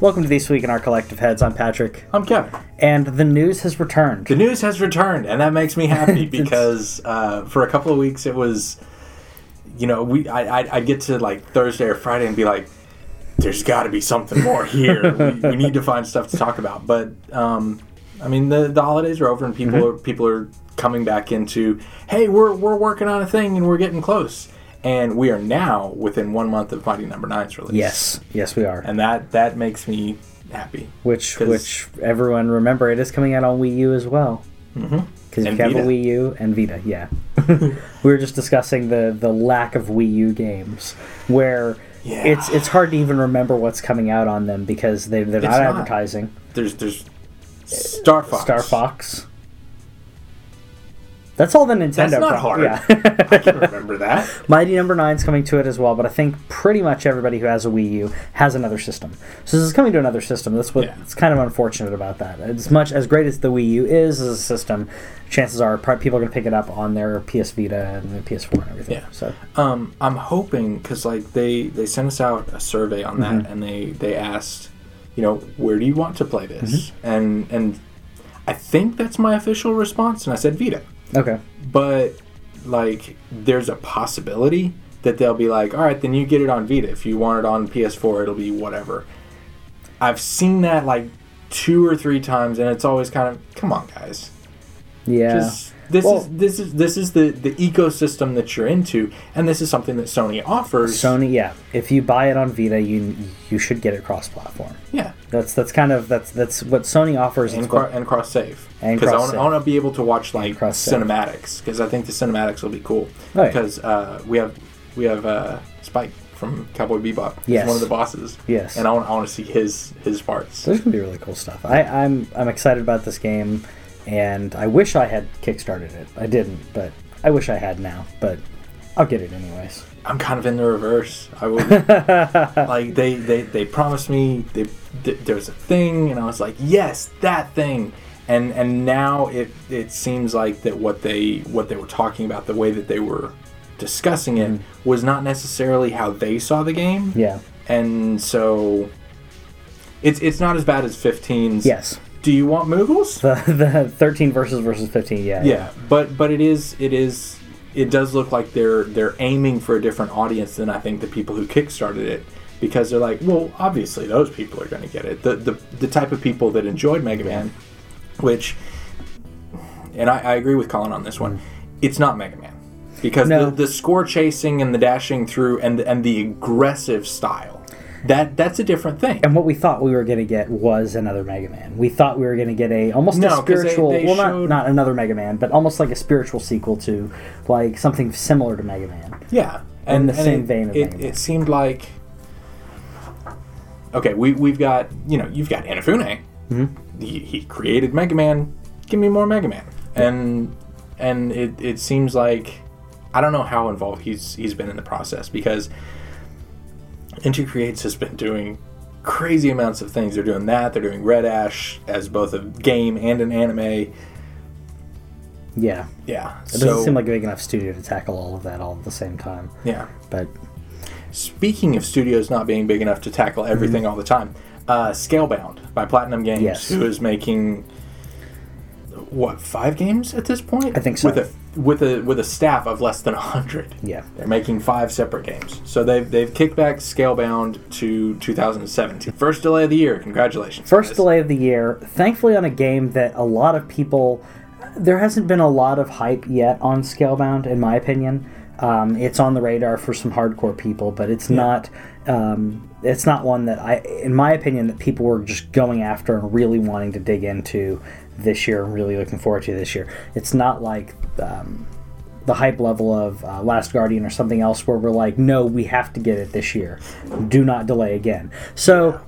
Welcome to This Week in Our Collective Heads. I'm Patrick. I'm Kevin. And the news has returned. The news has returned, and that makes me happy because uh, for a couple of weeks it was, you know, we I I I'd get to like Thursday or Friday and be like, "There's got to be something more here. we, we need to find stuff to talk about." But um, I mean, the the holidays are over, and people are people are coming back into, "Hey, we're we're working on a thing, and we're getting close." And we are now within one month of Mighty Number Nine's release. Yes, yes, we are. and that that makes me happy. Which which everyone remember it is coming out on Wii U as well. Mm-hmm. Because if you have a Wii U and Vita, yeah. we were just discussing the the lack of Wii U games, where Yeah. it's it's hard to even remember what's coming out on them because they they're not, not. advertising. There's there's Star Fox. Star Fox. That's all the Nintendo. That's not pro- hard. Yeah. I can remember that. Mighty Number Nine's coming to it as well, but I think pretty much everybody who has a Wii U has another system. So this is coming to another system. That's what Yeah. it's kind of unfortunate about that. As much as great as the Wii U is as a system, chances are people are going to pick it up on their PS Vita and the PS4 and everything. Yeah. So Um, I'm hoping because like they they sent us out a survey on that, Mm-hmm. and they they asked, you know, where do you want to play this? Mm-hmm. And and I think that's my official response, and I said Vita. Okay, But like, there's a possibility that they'll be like, all right, then you get it on Vita. If you want it on PS4, it'll be whatever. I've seen that like two or three times, and it's always kind of, come on, guys. yeah, Just, this Well- is this is this is the the ecosystem that you're into, and this is something that Sony offers. Sony. Yeah, if you buy it on Vita, you you should get it cross-platform. yeah, That's that's kind of that's that's what Sony offers. and cro- and cross save And because I want to be able to watch like cinematics because I think the cinematics will be cool Oh, yeah. because uh, we have we have uh, Spike from Cowboy Bebop. Yes. He's one of the bosses. Yes. and I want I want to see his his parts. There's gonna be really cool stuff. I, I'm I'm excited about this game, and I wish I had kickstarted it. I didn't, but I wish I had now. But I'll get it anyways. I'm kind of in the reverse. I would like they, they they promised me they, th- there was a thing, and I was like, yes, that thing. And and now it it seems like that what they what they were talking about, the way that they were discussing it, mm-hmm. was not necessarily how they saw the game. Yeah. And so it's it's not as bad as 15's. Yes. Do you want Moogles? The the 13 versus versus 15. Yeah. Yeah, but but it is it is it does look like they're they're aiming for a different audience than I think the people who kickstarted it because they're like, well, obviously those people are going to get it. The the the type of people that enjoyed Mega Man, which, and I, I agree with Colin on this one, mm. it's not Mega Man because No. the, the score chasing and the dashing through and and the aggressive style that that's a different thing. And what we thought we were going to get was another Mega Man. We thought we were going to get a almost a No, they- spiritual, they well, showed- not not another Mega Man, but almost like a spiritual sequel to like something similar to Mega Man. Yeah, In the same it, vein of it, Mega Man. it seemed like okay, we we've got you know you've got Inafune. Mm-hmm. He, he created Mega Man. Give me more Mega Man, and and it, it seems like I don't know how involved he's he's been in the process because Inti Creates has been doing crazy amounts of things. They're doing that. They're doing Red Ash as both a game and an anime. Yeah. Yeah, It doesn't seem like a big enough studio to tackle all of that all at the same time. yeah. But Speaking of studios not being big enough to tackle everything all the time, uh, Scalebound by Platinum Games, Yes. who is making what five games at this point? I think so. With a with a with a staff of less than hundred. yeah. They're making five separate games. So they've they've kicked back Scalebound to 2017. First delay of the year. Congratulations. First guys. delay of the year, thankfully on a game that a lot of people. There hasn't been a lot of hype yet on Scalebound, in my opinion. Um, it's on the radar for some hardcore people, but it's not. Um, it's not one that I, in my opinion, that people were just going after and really wanting to dig into this year and really looking forward to this year. It's not like um, the hype level of uh, Last Guardian or something else where we're like, no, we have to get it this year. Do not delay again. So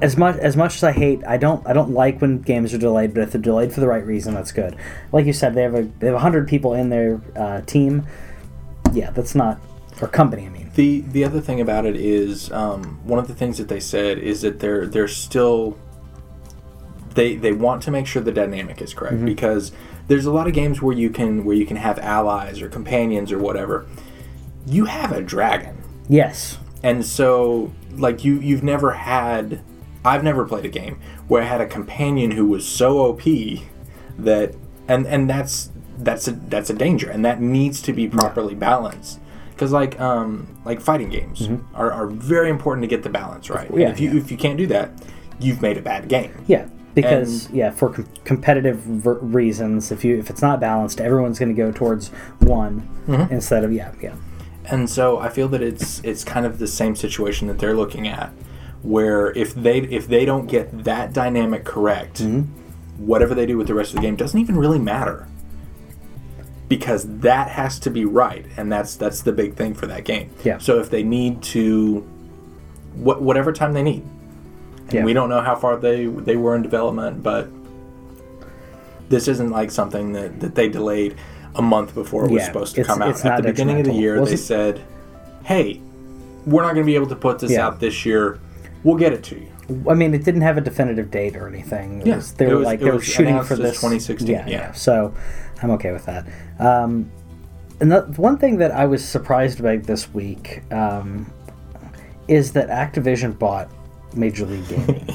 as much as much as I hate, I don't I don't like when games are delayed. But if they're delayed for the right reason, that's good. Like you said, they have a they have hundred people in their uh, team. Yeah, that's not or company. I mean, The the other thing about it is um, one of the things that they said is that they're they're still they they want to make sure the dynamic is correct Mm-hmm. because there's a lot of games where you can where you can have allies or companions or whatever. You have a dragon, yes, and so like you you've never had I've never played a game where I had a companion who was so OP that and and that's that's a that's a danger and that needs to be properly balanced because like um like fighting games are, are very important to get the balance right And Mm-hmm. Yeah, if you yeah. if you can't do that you've made a bad game Yeah, because yeah, for com- competitive ver- reasons, if you if it's not balanced, everyone's going to go towards one Mm-hmm. instead of yeah, yeah, And so I feel that it's it's kind of the same situation that they're looking at, where if they if they don't get that dynamic correct, Mm-hmm. whatever they do with the rest of the game doesn't even really matter. Because that has to be right, and that's that's the big thing for that game. Yeah. So if they need to, what whatever time they need, and Yeah. we don't know how far they they were in development, but this isn't like something that, that they delayed a month before it was Yeah, supposed to come out. At the beginning of the year, Was they it- said, "Hey, we're not going to be able to put this Yeah. out this year. We'll get it to you." I mean, it didn't have a definitive date or anything. It Yeah, was, they were was- like they were shooting for this 2016, Yeah, yeah. So I'm okay with that. Um, and the one thing that I was surprised about this week um, is that Activision bought Major League Gaming.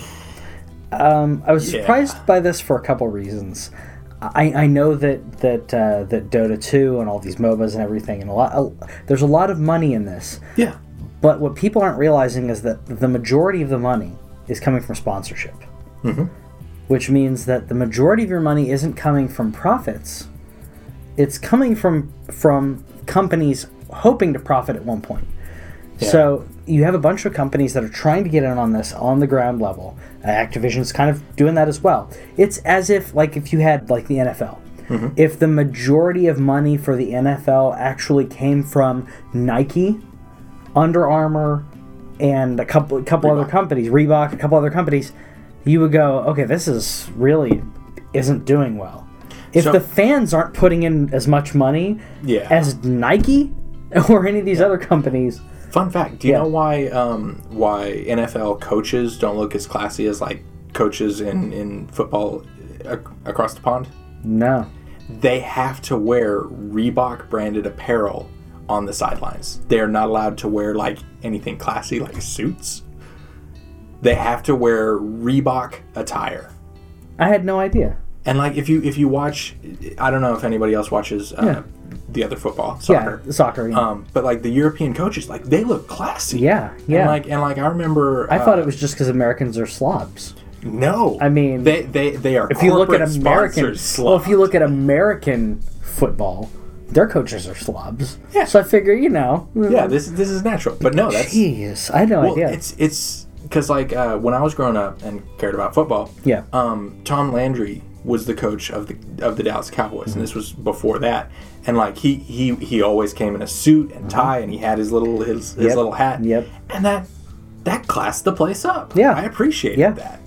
um, I was Yeah. surprised by this for a couple reasons. I, I know that that uh, that Dota 2 and all these MOBAs and everything and a lot a, there's a lot of money in this. Yeah, But what people aren't realizing is that the majority of the money is coming from sponsorship. Which means that the majority of your money isn't coming from profits. It's coming from from companies hoping to profit at one point. So you have a bunch of companies that are trying to get in on this on the ground level. Uh, Activision's kind of doing that as well. It's as if like if you had like the NFL. If the majority of money for the NFL actually came from Nike, Under Armour, and a couple a couple other companies, Reebok, a couple other companies, you would go, okay, this is really isn't doing well. If So- the fans aren't putting in as much money Yeah. as Nike or any of these other companies, Fun fact: Do you Yeah. know why um, why NFL coaches don't look as classy as like coaches in in football ac- across the pond? no. They have to wear Reebok branded apparel on the sidelines. They are not allowed to wear like anything classy like suits. They have to wear Reebok attire. I had no idea. And like if you if you watch, I don't know if anybody else watches uh, Yeah. the other football soccer. Yeah, soccer. Yeah, Um, but like the European coaches, like they look classy. yeah. yeah. And like and like I remember, I uh, thought it was just because Americans are slobs. no. I mean, they they they are. If you look at American, well, if you look at American football, their coaches are slobs. Yeah. So I figure, you know, yeah, this this is natural. But no, that's Jeez, I had no well, idea. it's it's because like uh, when I was growing up and cared about football, yeah, um, Tom Landry was the coach of the of the Dallas Cowboys, and this was before that. And like he he he always came in a suit and tie, and he had his little his, his Mm-hmm. Yep. little hat. Yep. And that that classed the place up. Yeah. I appreciated Yeah. that.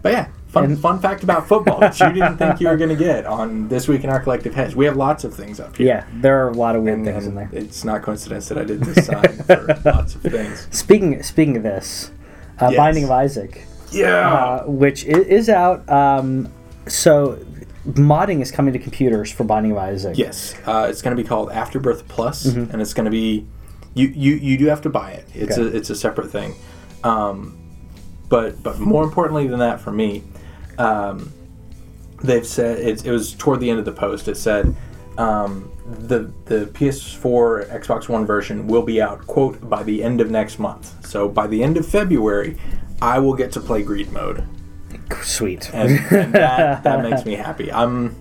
But yeah. Fun, And- fun fact about football that you didn't think you were going to get on this week in our collective heads. We have lots of things up here. yeah. There are a lot of weird And, things in there. it's not coincidence that I did this sign for lots of things. Speaking speaking of this, uh, Yes. Binding of Isaac, Yeah. uh, which i- is out. Um, so modding is coming to computers for Binding of Isaac. Yes, uh, it's going to be called Afterbirth Plus, Mm-hmm. and it's going to be you, you you do have to buy it. It's Okay. a it's a separate thing, um, but but more importantly than that for me, um, they've said it, it was toward the end of the post. It said um, the the PS4 Xbox One version will be out quote by the end of next month. So by the end of February, I will get to play Greed mode Sweet. and, and that, that makes me happy. I'm,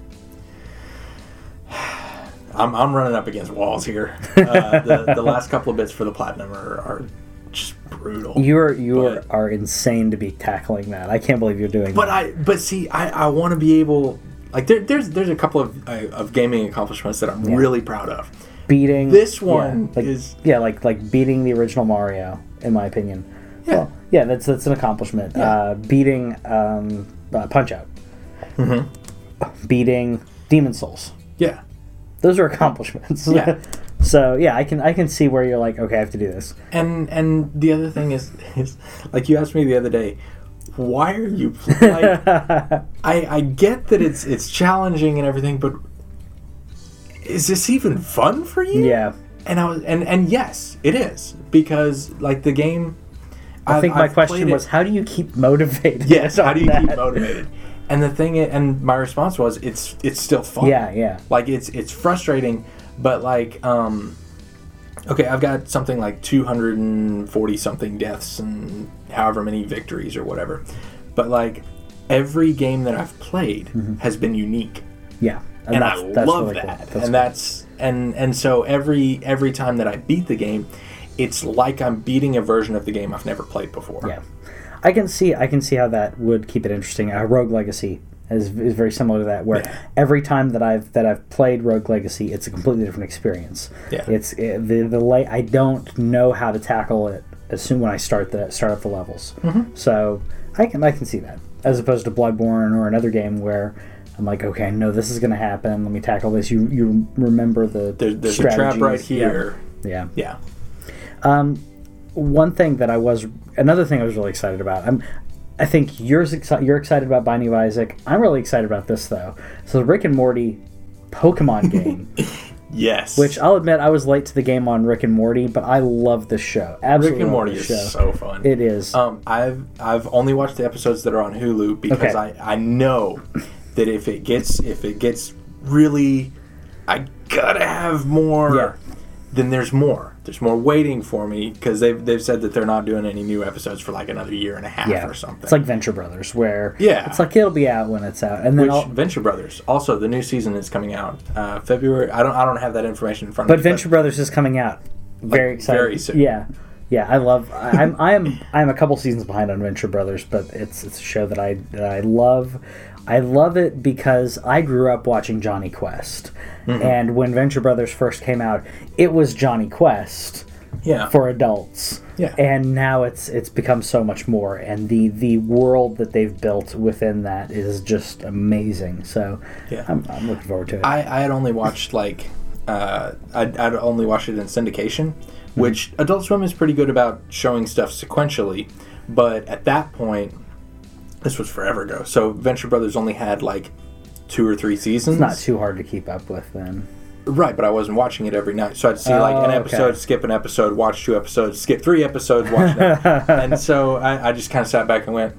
I'm I'm running up against walls here. Uh, the the last couple of bits for the platinum are, are just brutal. you are you are, But- are insane to be tackling that. I can't believe you're doing But that. I but see I, I want to be able like there, there's there's a couple of uh, of gaming accomplishments that I'm really proud of. beating This yeah, one like, is yeah, like like beating the original Mario, in my opinion. Yeah. Well, yeah, that's that's an accomplishment. Yeah. Uh, beating um, uh, Punch Out, Mm-hmm. beating Demon Souls. yeah Those are accomplishments. Yeah. so yeah, I can I can see where you're like, okay, I have to do this. and and the other thing is is like you asked me the other day, why are you like I I get that it's it's challenging and everything, but is this even fun for you? yeah, And I was and and yes, it is because like the game I think my I've question was, how do you keep motivated? Yes, how do you keep motivated? And the thing, and my response was, it's it's still fun. Yeah, yeah. Like it's it's frustrating, but like um, okay, I've got something like two hundred and forty something deaths and however many victories or whatever, but like every game that I've played has been unique, Yeah, and, I love really cool. that, That's and cool. that's and and so every every time that I beat the game. It's like I'm beating a version of the game I've never played before. yeah. I can see I can see how that would keep it interesting. Uh, Rogue Legacy is, is very similar to that, where Yeah. every time that I've that I've played Rogue Legacy, it's a completely different experience. Yeah. it's it, the the lay. I don't know how to tackle it as soon when I start the start up the levels. Mm-hmm. So I can I can see that as opposed to Bloodborne or another game where. I'm like, okay, I know this is going to happen. Let me tackle this. You you remember the There, there's a trap right Yeah. here. yeah. Yeah. Um, one thing that I was, another thing I was really excited about. I'm, I think you're exci- you're excited about Binding of Isaac. I'm really excited about this though. So the Rick and Morty Pokemon game, Yes. which I'll admit I was late to the game on Rick and Morty, but I love this show. Absolutely, Rick and Morty is show. so fun. It is. Um, I've I've only watched the episodes that are on Hulu because Okay. I, I know that if it gets if it gets really, I gotta have more. Yeah. Then there's more. There's more waiting for me because they've they've said that they're not doing any new episodes for like another year and a half yeah, or something. it's like Venture Brothers, where Yeah. it's like it'll be out when it's out, and then which Venture Brothers also the new season is coming out uh, February. I don't I don't have that information in front but of me. But Venture Brothers is coming out. Very excited. very soon. Yeah, yeah. I love. I- I'm. I am. I'm a couple seasons behind on Venture Brothers, but it's it's a show that I that I love. I love it because I grew up watching Jonny Quest, Mm-hmm. and when Venture Brothers first came out, it was Jonny Quest yeah. for adults. Yeah. And now it's it's become so much more, and the the world that they've built within that is just amazing. So Yeah. I'm, I'm looking forward to it. I, I had only watched like uh, I'd, I'd only watched it in syndication, Mm-hmm. which Adult Swim is pretty good about showing stuff sequentially. But at that point, this was forever ago. So Venture Brothers only had like two or three seasons. it's not too hard to keep up with then. right, but I wasn't watching it every night. So I'd see like Oh, an okay. episode, skip an episode, watch two episodes, skip three episodes, watch that. and so I, I just kind of sat back and went,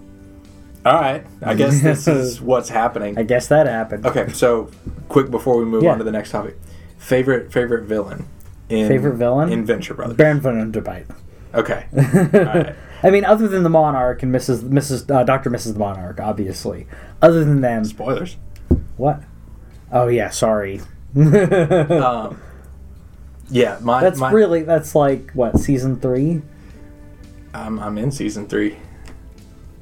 "All right, I guess this is what's happening." I guess that happened. Okay, so quick before we move Yeah. on to the next topic, favorite favorite villain in Favorite villain? in Venture Brothers. Baron von Underbheit. Okay, all right. I mean, other than the Monarch and Mrs. Mrs. Uh, Doctor Mrs. the Monarch, obviously. Other than them, Spoilers. what? Oh yeah, sorry. Um, yeah, my That's my, really that's like what season three. I'm, I'm in season three.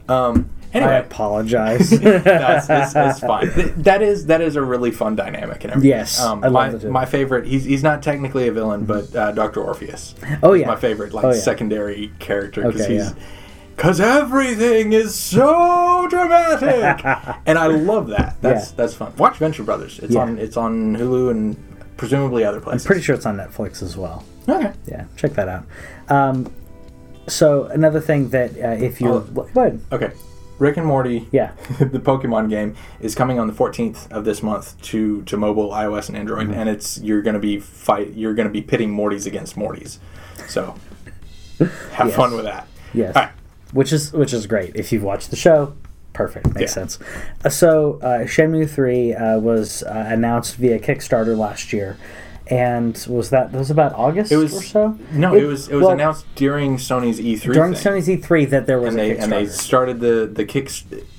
Um. I apologize. that's, that's, that's fine. Th- That is that is a really fun dynamic and everything. Yes, um, I love my, it too. my favorite. He's he's not technically a villain, but uh, Doctor Orpheus. Oh yeah, my favorite like Oh, yeah. secondary character because Okay, he's yeah. because everything is so dramatic and i love that that's Yeah. that's fun watch venture brothers it's Yeah. on it's on hulu and presumably other places I'm pretty sure it's on Netflix as well. okay Yeah, check that out. Um, so another thing that uh, if you're, Oh. go ahead. okay rick and morty Yeah, the pokemon game is coming on the 14th of this month to to mobile ios and android Mm-hmm. and it's you're gonna be fight you're gonna be pitting mortys against mortys so have Yes. fun with that yes, right which is which is great if you've watched the show. Perfect, makes Yeah. sense. Uh, so uh, Shenmue Three uh, was uh, announced via Kickstarter last year, and was that that was about August It was- or so? no it, was it was well, announced during sony's e3 during thing. Sony's E3 that there was and a they Kickstarter. and they started the the kick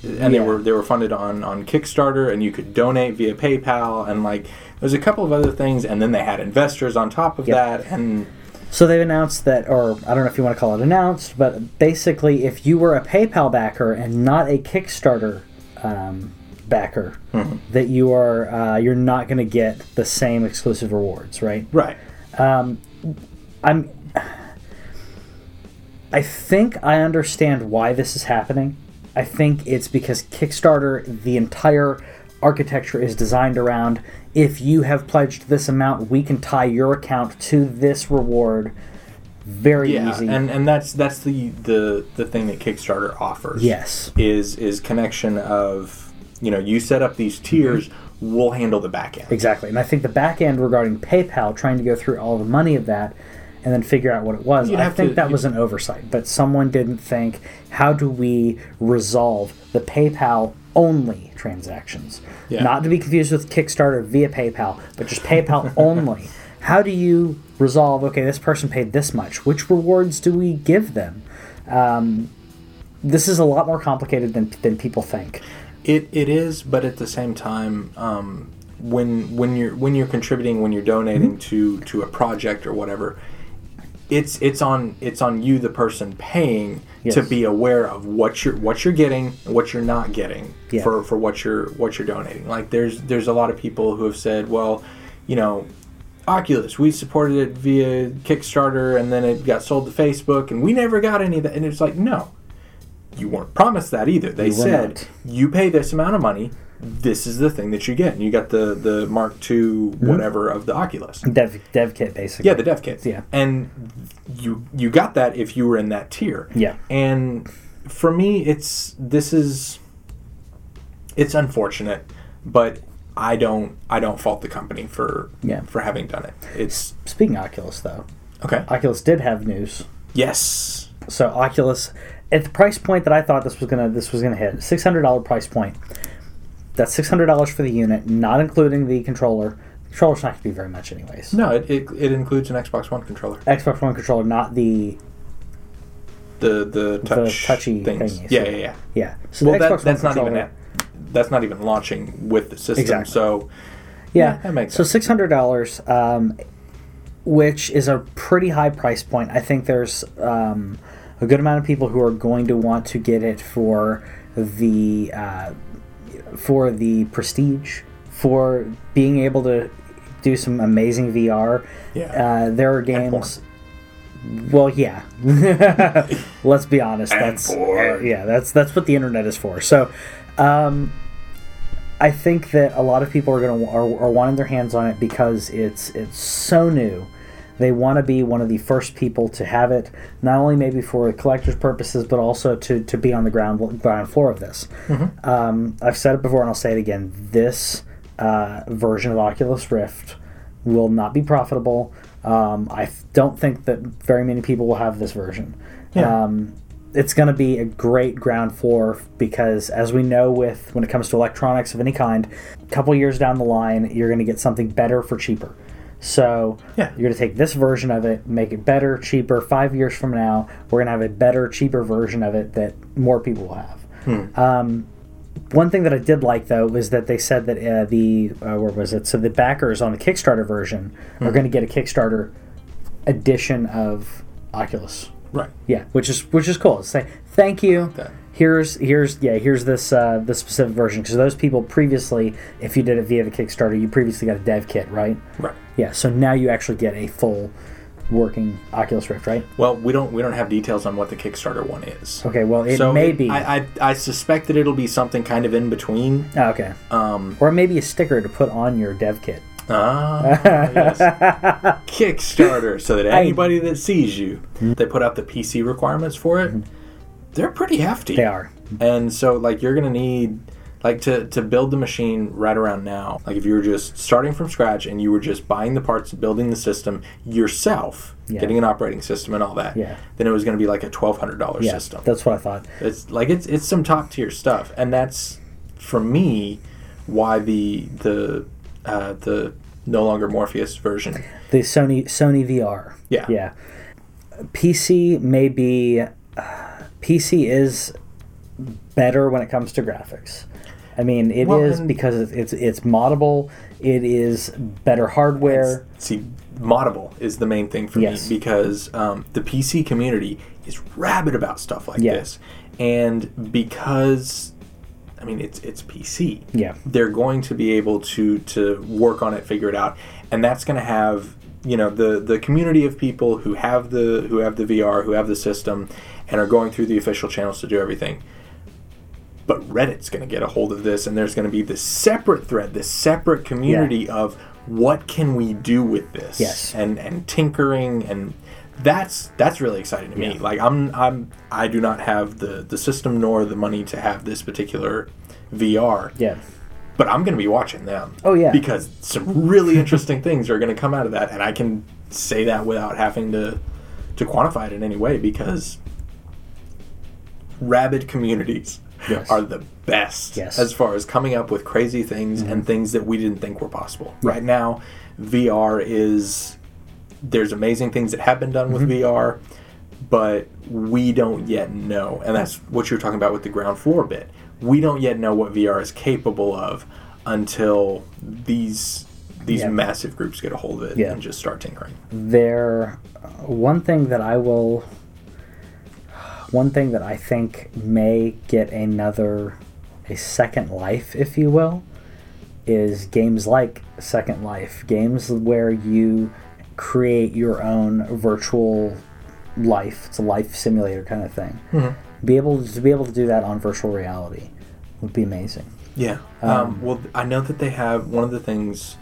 and they Yeah. were they were funded on on Kickstarter and you could donate via PayPal and like there's a couple of other things and then they had investors on top of Yep. that and So they've announced that, or I don't know if you want to call it announced, but basically, if you were a PayPal backer and not a Kickstarter um, backer, Mm-hmm. that you are uh, you're not going to get the same exclusive rewards, right? right Um, I'm. I think I understand why this is happening. I think it's because Kickstarter, the entire architecture is designed around if you have pledged this amount, we can tie your account to this reward. Very yeah easy. and and that's that's the the the thing that Kickstarter offers yes. is is connection of you know you set up these tiers we'll handle the back end Exactly. And I think the back end regarding PayPal, trying to go through all the money of that, and then figure out what it was. You'd I think to- that was an oversight, but someone didn't think how do we resolve the PayPal only transactions, Yeah. not to be confused with Kickstarter via PayPal, but just PayPal only. How do you resolve? Okay, this person paid this much. Which rewards do we give them? Um, this is a lot more complicated than than people think. It it is, but at the same time, um, when when you're when you're contributing, when you're donating to to a project or whatever, it's it's on it's on you, the person paying, to be aware of what you're what you're getting and what you're not getting Yeah. for for what you're what you're donating. Like there's there's a lot of people who have said, well, you know. Oculus, we supported it via Kickstarter and then it got sold to Facebook and we never got any of that. And it's like, no, you weren't promised that either. They You said you pay this amount of money, this is the thing that you get, and you got the the Mark II hmm. whatever of the Oculus. Dev dev kit basically. Yeah, the dev kit. Yeah. and you you got that if you were in that tier. Yeah. and for me, it's this is it's unfortunate, but I don't I don't fault the company for Yeah. for having done it. It's Speaking Oculus, though, okay. Oculus did have news. yes. So Oculus, at the price point that I thought this was gonna this was gonna hit, six hundred dollar price point. That's six hundred dollars for the unit, not including the controller. The controller's not gonna be very much, anyways. No, it, it, it includes an Xbox One controller. Xbox One controller, not the The the touch touchy things. thingies, Yeah, yeah. yeah, yeah. So well, the that, that's not even That's not even launching with the system. Exactly. So Yeah, Yeah, that makes so six hundred dollars, um, which is a pretty high price point. I think there's um, a good amount of people who are going to want to get it for the uh, for the prestige, for being able to do some amazing VR. Yeah. Uh, there are games. Well, yeah. Let's be honest. And That's porn. yeah. That's that's what the internet is for. So, um, I think that a lot of people are gonna are, are wanting their hands on it because it's it's so new. They want to be one of the first people to have it, not only maybe for collectors' purposes, but also to, to be on the ground ground floor of this. Um, I've said it before, and I'll say it again. This uh, version of Oculus Rift will not be profitable. Um, I don't think that very many people will have this version. Yeah. Um, it's going to be a great ground floor because, as we know, with when it comes to electronics of any kind, a couple years down the line, you're going to get something better for cheaper. So Yeah. you're going to take this version of it, make it better, cheaper. Five years from now, we're going to have a better, cheaper version of it that more people will have. Um, one thing that I did like though was that they said that uh, the uh, where was it? So the backers on the Kickstarter version are going to get a Kickstarter edition of Oculus. right. Yeah, which is which is cool. Say thank you. Here's here's yeah here's this uh, this specific version because those people previously, if you did it via the Kickstarter, you previously got a dev kit, right? Right. Yeah. So now you actually get a full working Oculus Rift, right? Well, we don't we don't have details on what the Kickstarter one is. Okay. Well, it so may it- be. I, I I suspect that it'll be something kind of in between. Oh, okay. Um. Or maybe a sticker to put on your dev kit. Ah. yes. Kickstarter, so that anybody that sees you, they put out the PC requirements for it. They're pretty hefty. They are. And so like you're gonna need like to, to build the machine right around now. Like if you were just starting from scratch and you were just buying the parts, building the system yourself, Yeah. getting an operating system and all that, Yeah. then it was gonna be like a twelve hundred dollar Yeah, system. that's what I thought. It's like it's it's some top tier stuff, and that's for me why the the uh, the no longer Morpheus version. The Sony Sony VR. Yeah. Yeah. PC may be PC is better when it comes to graphics. I mean, it is Well, and- because it's, it's it's moddable. It is better hardware. See, moddable is the main thing for Yes. me because um, the PC community is rabid about stuff like Yeah. this, and because I mean it's it's PC. Yeah. they're going to be able to to work on it, figure it out, and that's going to have you know the the community of people who have the who have the VR, who have the system, and are going through the official channels to do everything. But Reddit's going to get a hold of this, and there's going to be this separate thread, this separate community of what can we do with this, Yes. and and tinkering, and that's that's really exciting to me. Yeah. Like I'm I'm I do not have the the system nor the money to have this particular VR, Yeah. but I'm going to be watching them. Oh, yeah. because some really interesting things are going to come out of that, and I can say that without having to to quantify it in any way because rabid communities Yes. are the best Yes. as far as coming up with crazy things mm-hmm. and things that we didn't think were possible. Right now, VR is there's amazing things that have been done with mm-hmm. VR, but we don't yet know. And that's what you're talking about with the ground floor bit. We don't yet know what VR is capable of until these these Yeah. massive groups get a hold of it Yeah. and just start tinkering. there uh, one thing that I will one thing that I think may get another a second life if you will is games like Second Life. Games where you create your own virtual life. It's a life simulator kind of thing. Be able to be able to do that on virtual reality would be amazing. Yeah. Um, well, I know that they have one of the things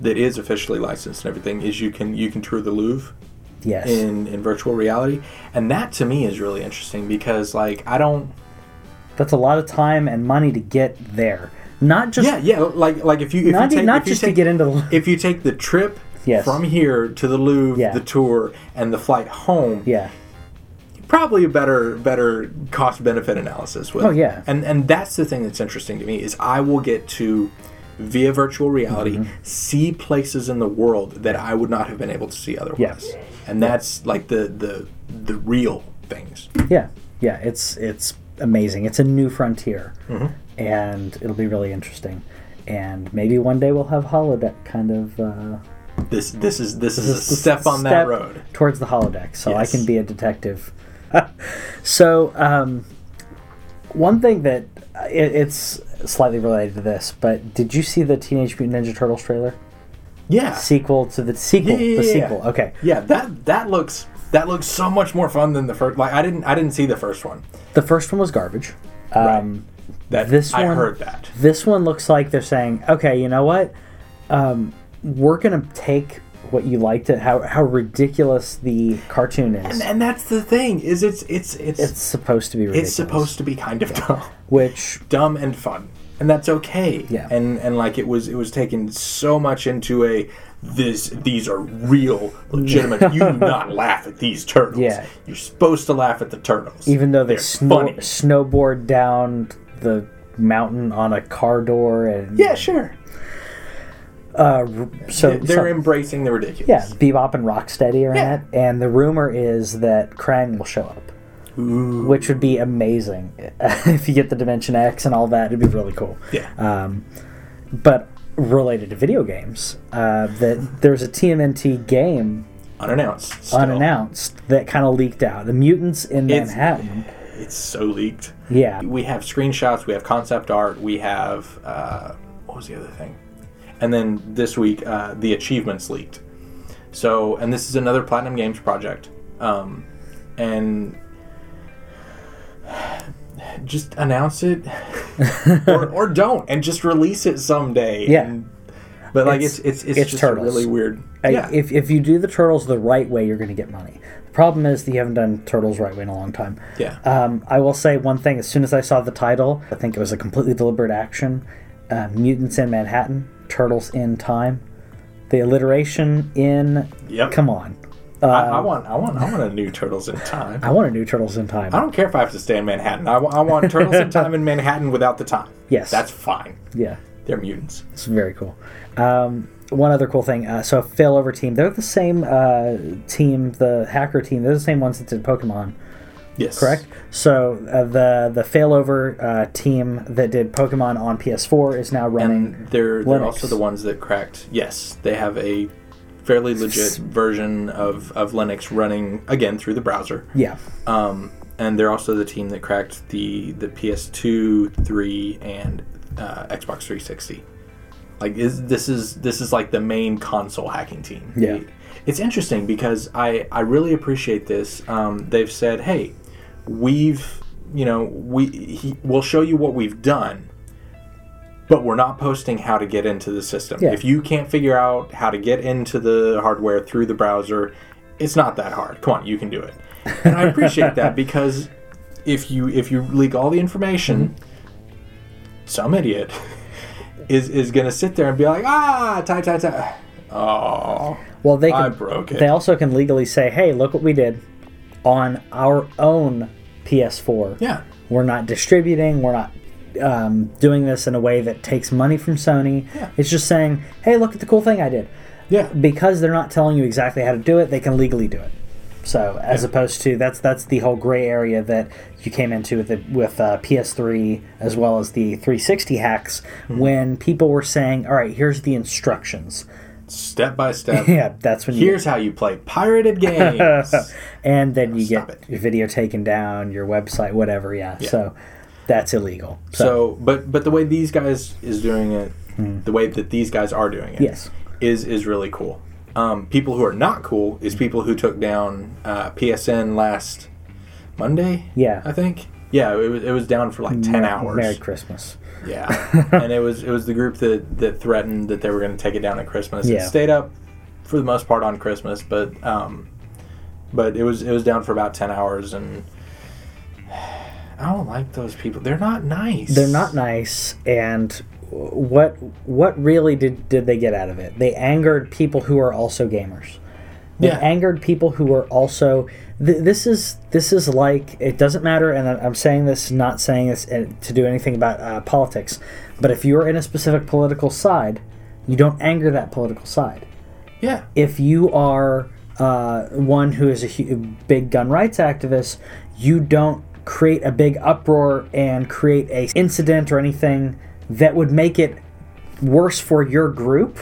that is officially licensed and everything is you can you can tour the Louvre yes in in virtual reality, and that to me is really interesting because like I don't. that's a lot of time and money to get there not just Yeah, yeah. Like like if you if not, you take, not if you just take, to get into the if you take the trip Yes. from here to the Louvre, Yeah. the tour, and the flight home, yeah probably a better better cost benefit analysis with Oh, yeah. and and that's the thing that's interesting to me is i will get to via virtual reality Mm-hmm. see places in the world that i would not have been able to see otherwise and that's like the the the real things Yeah, yeah, it's it's amazing. It's a new frontier, Mm-hmm. and it'll be really interesting. And maybe one day we'll have holodeck kind of uh, this this is this is a step on that road towards the holodeck, so I can be a detective. so, um, one thing that it, it's slightly related to this, but did you see the Teenage Mutant Ninja Turtles trailer? yeah Sequel to the sequel, Yeah, yeah, the sequel. Okay, yeah that that looks that looks so much more fun than the first like i didn't i didn't see the first one the first one was garbage. Um, that This i one- heard that This one looks like they're saying, okay, you know what? Um, we're gonna take what you liked it, how how ridiculous the cartoon is. and, and that's the thing is it's it's it's it's supposed to be ridiculous. it's supposed to be kind of dumb which dumb and fun and that's okay Yeah. and and like it was it was taken so much into a this these are real legitimate you do not laugh at these turtles Yeah. you're supposed to laugh at the turtles even though they sno- funny. snowboard down the mountain on a car door and yeah sure uh, so they're so- embracing the ridiculous yeah, Bebop and Rocksteady are Yeah. in it, and the rumor is that Krang will show up, Ooh. which would be amazing if you get the Dimension X and all that. It'd be really cool. yeah Um, but related to video games, uh, that there's a TMNT game unannounced still. unannounced that kind of leaked out. The mutants in It's- Manhattan. it's so leaked Yeah, we have screenshots we have concept art we have uh, what was the other thing and then this week uh, the achievements leaked so and this is another platinum games project um, and just announce it or, or don't and just release it someday Yeah. And- but like It's- it's it's it's, just really weird I- yeah if if you do the turtles the right way, you're going to get money. The problem is that you haven't done turtles right way in a long time. yeah Um, I will say one thing. As soon as I saw the title, I think it was a completely deliberate action. Uh, Mutants in Manhattan, Turtles in Time. The alliteration in. Yep. Come on. Uh, I, I want I want I want a new turtles in time I want a new Turtles in Time. I don't care if I have to stay in Manhattan. I, I want Turtles in Time in Manhattan without the time. Yes. That's fine. Yeah, They're mutants. it's very cool. Um, one other cool thing. Uh, so, Failover Team. They're the same uh, team, the hacker team. They're the same ones that did Pokemon. Yes. correct? So uh, the the failover uh, team that did Pokemon on PS4 is now running. And they're, they're Linux. also the ones that cracked. Yes, they have a fairly legit version of, of Linux running, again, through the browser. yeah, Um, and they're also the team that cracked the, the PS2, 3, and uh, Xbox 360. Like is, this is this is like the main console hacking team. Yeah. it's interesting because I I really appreciate this. Um, they've said, hey, we've you know we he, we'll show you what we've done, but we're not posting how to get into the system. Yeah. If you can't figure out how to get into the hardware through the browser, it's not that hard. Come on, you can do it. And I appreciate that because if you if you leak all the information, some idiot is is gonna sit there and be like, ah, tie tie tie. Oh, Well, they can, I broke it. They also can legally say, "Hey, look what we did on our own PS4. yeah. We're not distributing. We're not um, doing this in a way that takes money from Sony. Yeah. It's just saying, "Hey, look at the cool thing I did." Yeah. Because they're not telling you exactly how to do it, they can legally do it. So, as opposed to that's that's the whole gray area that you came into with the, with uh, PS3 as well as the 360 hacks Hmm. when people were saying, "All right, here's the instructions." Step by step. Yeah, that's when you Here's how you play pirated games. and then you Stop get it. your video taken down, your website, whatever. Yeah, so that's illegal. So, so, but but the way these guys is doing it, the way that these guys are doing it, yes, is is really cool. Um, people who are not cool is people who took down uh, PSN last Monday. Yeah. I think. Yeah, it was, it was down for like ten hours. Merry Christmas. Yeah, and it was it was the group that that threatened that they were going to take it down at Christmas. Yeah. It stayed up for the most part on Christmas, but um, but it was it was down for about ten hours, and I don't like those people. They're not nice. They're not nice, and what what really did did they get out of it? They angered people who are also gamers. They Yeah. angered people who are also. Th- this is this is like it doesn't matter, and I'm saying this, not saying this uh, to do anything about uh, politics, but if you're in a specific political side, you don't anger that political side. Yeah. if you are uh, one who is a hu- big gun rights activist, you don't create a big uproar and create a incident or anything that would make it worse for your group.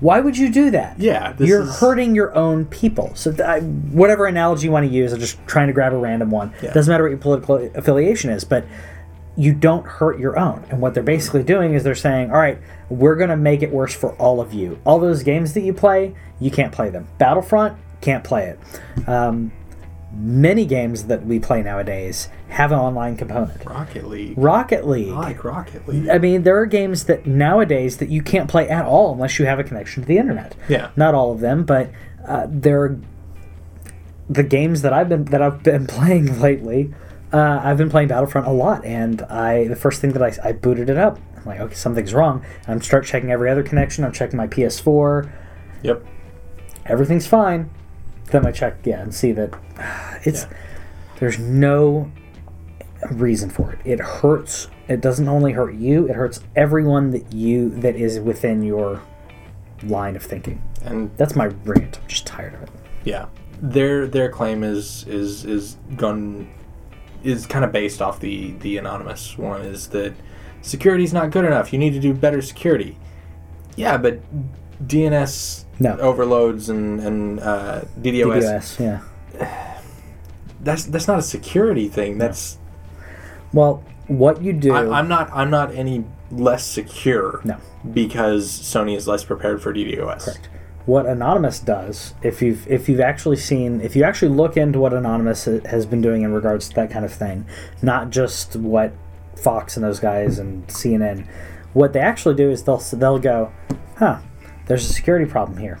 Why would you do that? Yeah, you're is- hurting your own people. So, th- I, whatever analogy you want to use, I'm just trying to grab a random one. Yeah. Doesn't matter what your political affiliation is, but you don't hurt your own. And what they're basically doing is they're saying, all right, we're going to make it worse for all of you. All those games that you play, you can't play them. Battlefront, can't play it. Um, many games that we play nowadays have an online component. Rocket League. Rocket League. I like Rocket League. I mean, there are games that nowadays that you can't play at all unless you have a connection to the internet. Yeah. Not all of them, but uh, there are the games that I've been that I've been playing lately. Uh, I've been playing Battlefront a lot, and I the first thing that I, I booted it up. I'm like, okay, something's wrong. I'm start checking every other connection. I'm checking my PS4. Yep. Everything's fine. Then I check, yeah, and see that it's Yeah. there's no reason for it. It hurts. It doesn't only hurt you. It hurts everyone that you that is within your line of thinking. And That's my rant. I'm just tired of it. yeah, their their claim is is is gun is kind of based off the the anonymous one is that security's not good enough. You need to do better security. Yeah, but DNS No. overloads and and uh, DDoS, DDoS, yeah. that's that's not a security thing. That's Well, what you do? I, I'm not I'm not any less secure. No. because Sony is less prepared for DDoS. Correct. What Anonymous does, if you've if you've actually seen, if you actually look into what Anonymous has been doing in regards to that kind of thing, not just what Fox and those guys and CNN, what they actually do is they'll they'll go, huh, there's a security problem here.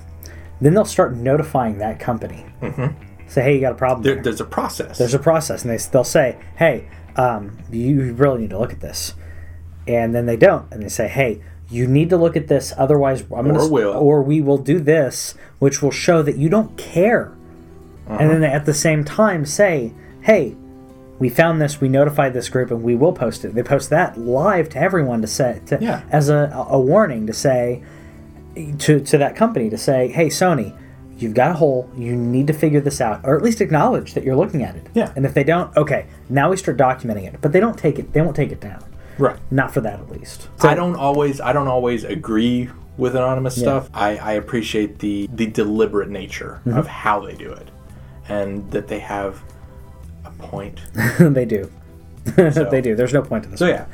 Then they'll start notifying that company. Mm-hmm. Say, hey, you got a problem. There, here. there's a process. There's a process, and they, they'll say, "Hey, um, you really need to look at this," and then they don't, and they say, "Hey, you need to look at this, otherwise, I'm gonna, Or will. or we will do this, which will show that you don't care." And Uh-huh. then they, at the same time say, "Hey, we found this, we notified this group, and we will post it." They post that live to everyone to say, to, Yeah. as a, a warning to say to to that company to say, "Hey, Sony." You've got a hole. You need to figure this out, or at least acknowledge that you're looking at it. Yeah. And if they don't, okay, now we start documenting it. But they don't take it. They won't take it down. right. Not for that, at least. I don't always I don't always agree with anonymous stuff. I, I appreciate the the deliberate nature Mm-hmm. of how they do it, and that they have a point. they do. they do. There's no point to this. So yeah,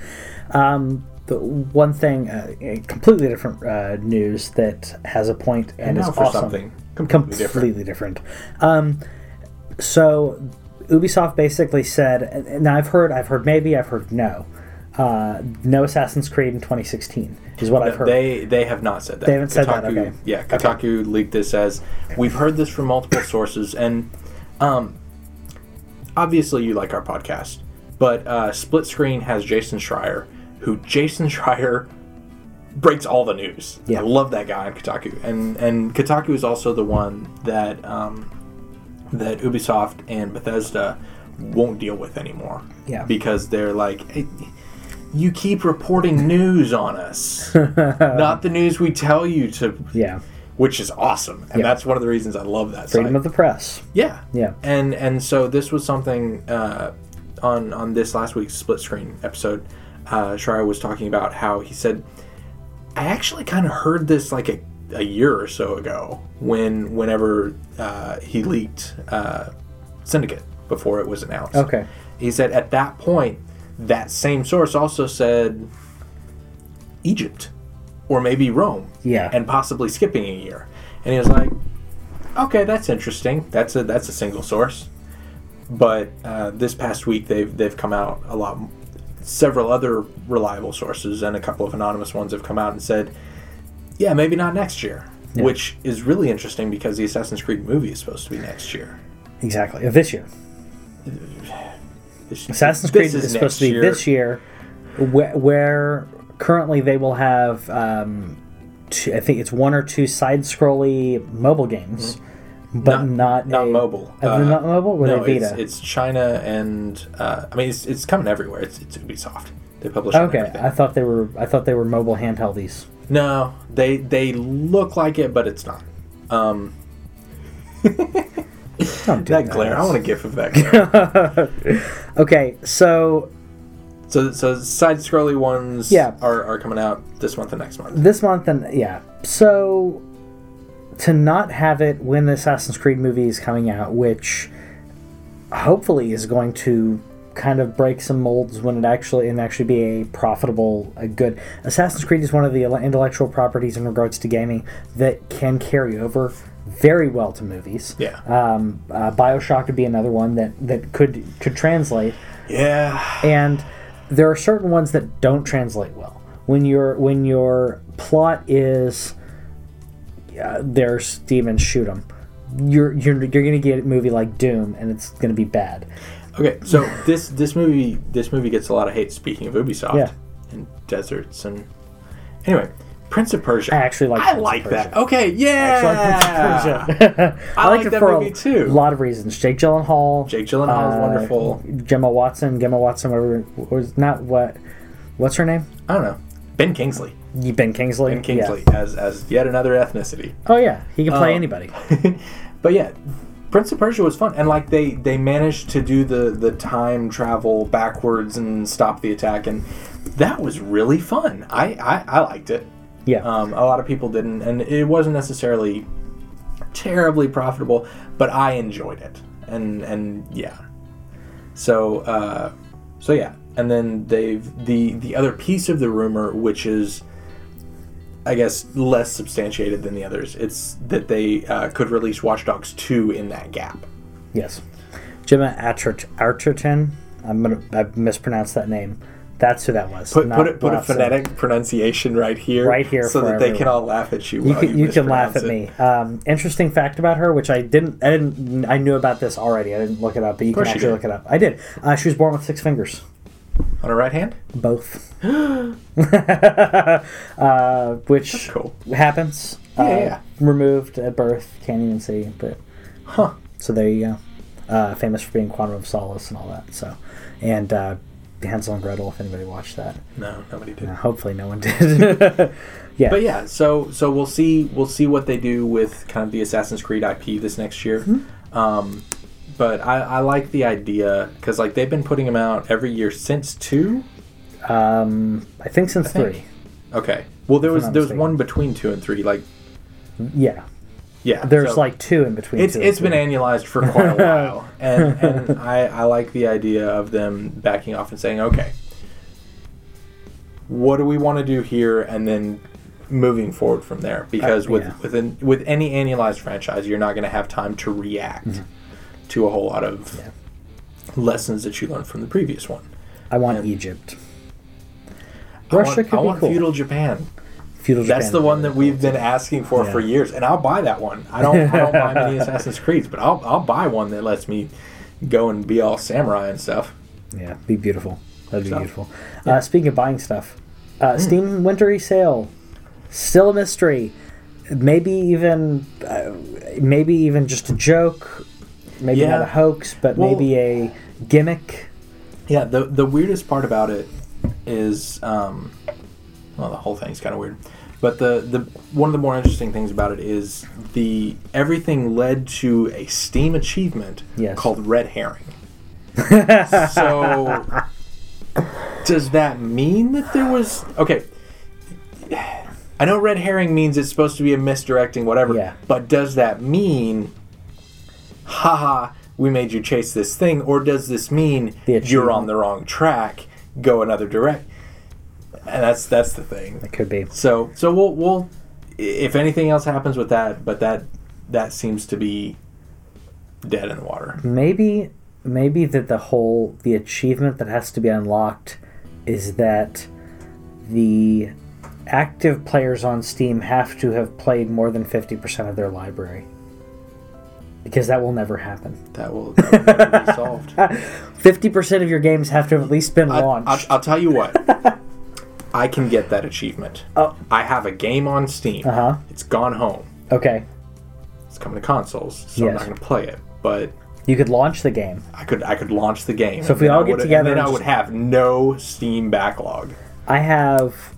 The one thing, uh, completely different uh, news that has a point and, and is for awesome. something completely, completely different. different. Um, so Ubisoft basically said, and now I've heard, I've heard maybe, I've heard no, uh, no Assassin's Creed in 2016 is what I've heard. They they have not said that. They haven't said that, okay. Yeah, Kotaku leaked this as we've heard this from multiple sources, and um, obviously you like our podcast, but uh, Split Screen has Jason Schreier, who Jason Schreier breaks all the news. Yeah. I love that guy on Kotaku, and and Kotaku is also the one that um, that Ubisoft and Bethesda won't deal with anymore. Yeah. because they're like. "Hey, you keep reporting news on us, not the news we tell you to, Yeah. which is awesome, and Yeah. that's one of the reasons I love that. Freedom site. of the press. Yeah. Yeah. And and so this was something uh, on on this last week's split screen episode. Uh, was talking about how he said, I actually kind of heard this like a, a year or so ago when whenever uh, he leaked uh, Syndicate before it was announced. Okay. He said at that point, that same source also said Egypt or maybe Rome Yeah. and possibly skipping a year. And he was like, "Okay, that's interesting. That's a that's a single source." But uh, this past week, they've they've come out a lot. Several other reliable sources and a couple of anonymous ones have come out and said, "Yeah, maybe not next year," Yeah. which is really interesting because the Assassin's Creed movie is supposed to be next year. Exactly. This year. This- Assassin's Creed is, supposed to be this year, where, where currently they will have, um, two, I think it's one or two side-scrolly mobile games, but not Not- not a- mobile. Uh, not mobile? Were no, they it's, Vita? it's China and uh, I mean it's, it's coming everywhere. It's, it's Ubisoft. They publish okay, everything. I thought they were. I thought they were mobile handheldies. No, they they look like it, but it's not. Um, Don't do that glare. I want a gif of that glare. Okay, so so so side scrolly ones Yeah. are, are coming out this month and next month. this month and yeah, so to not have it when the Assassin's Creed movie is coming out, which hopefully is going to kind of break some molds when it actually and actually be a profitable, a good Assassin's Creed is one of the intellectual properties in regards to gaming that can carry over very well to movies. Yeah. Um, uh, Bioshock would be another one that that could could translate Yeah. and there are certain ones that don't translate well when your when your plot is uh, there's demons shoot them you're you're, you're gonna get a movie like doom and it's gonna be bad Okay, so this this movie this movie gets a lot of hate. Speaking of Ubisoft Yeah. and deserts and anyway, Prince of Persia. I actually like I Prince of like that. Okay, yeah. I like Prince of Persia. I like it that for movie a too. A lot of reasons Jake Gyllenhaal Jake Gyllenhaal is uh, wonderful. Gemma Watson Gemma Watson whatever was not what what's her name I don't know. Ben Kingsley. Ben Kingsley Ben Kingsley Yeah. as as yet another ethnicity. oh yeah he can play Um, anybody but yeah, Prince of Persia was fun, and like they they managed to do the the time travel backwards and stop the attack, and that was really fun. I I, I liked it. yeah Um, a lot of people didn't, and it wasn't necessarily terribly profitable, but I enjoyed it, and and yeah. So uh, so yeah, and then they've the the other piece of the rumor, which is. I guess less substantiated than the others. It's that they uh, could release Watch Dogs 2 in that gap. Yes. Gemma Archerton. I'm gonna I mispronounced that name. That's who that was. Put put it, put a phonetic pronunciation right here, Right here so that they can all laugh at you. You can, you can laugh at mispronounce me. Um, interesting fact about her, which I didn't, I didn't, I knew about this already. I didn't look it up, but you can you actually look it up. I did. Uh, she was born with six fingers, it. On her right hand. both, uh, which Cool. happens. Yeah, uh, yeah. Removed at birth, can't even see. But Huh. so there you go. Uh, famous for being Quantum of Solace and all that. So, and uh, Hansel and Gretel. If anybody watched that, No, nobody did. Uh, hopefully no one did. yeah. But yeah, so so we'll see we'll see what they do with kind of the Assassin's Creed IP this next year. Mm-hmm. Um, but I, I like the idea because like they've been putting them out every year since two. Um, I think since think. three. Okay. Well, there If was there was one between two and three. Like Yeah. yeah, There's so like two in between. it's it's been three. annualized for quite a while, and and I I like the idea of them backing off and saying okay, what do we want to do here, and then moving forward from there because Uh, with yeah. with an, with any annualized franchise you're not going to have time to react to a whole lot of. Yeah. lessons that you learned from the previous one. I want and- Egypt. I Russia want, could I be want cool. feudal Japan. Feudal Japan. That's Japan the one that we've been asking for Yeah. for years, and I'll buy that one. I don't I don't buy many Assassin's Creeds, but I'll I'll buy one that lets me go and be all samurai and stuff. Yeah, be beautiful. That'd be So, beautiful. Uh, speaking of buying stuff, uh, Steam Wintery Sale Still a mystery. Maybe even, uh, maybe even just a joke. Maybe Yeah. not a hoax, but Well- maybe a gimmick. Yeah, the the weirdest part about it is, um, well, the whole thing's kind of weird. But the, the one of the more interesting things about it is the everything led to a Steam achievement Yes. called Red Herring. so does that mean that there was okay? I know red herring means it's supposed to be a misdirecting whatever. Yeah. But does that mean, haha, we made you chase this thing, or does this mean you're on the wrong track, go another direct? And that's that's the thing. It could be. So so we'll we'll if anything else happens with that, but that that seems to be dead in the water. Maybe, maybe that the whole the achievement that has to be unlocked is that the active players on Steam have to have played more than fifty percent of their library. Because that will never happen. That will, that will never be solved. Fifty percent of your games have to have at least been launched. I, launched. will tell you what. I can get that achievement. Oh. I have a game on Steam. Uh-huh. It's gone home. okay, It's coming to consoles, so I'm not going to play it. But you could launch the game. I could I could launch the game. So if we all get together and then and I would have no Steam backlog. I have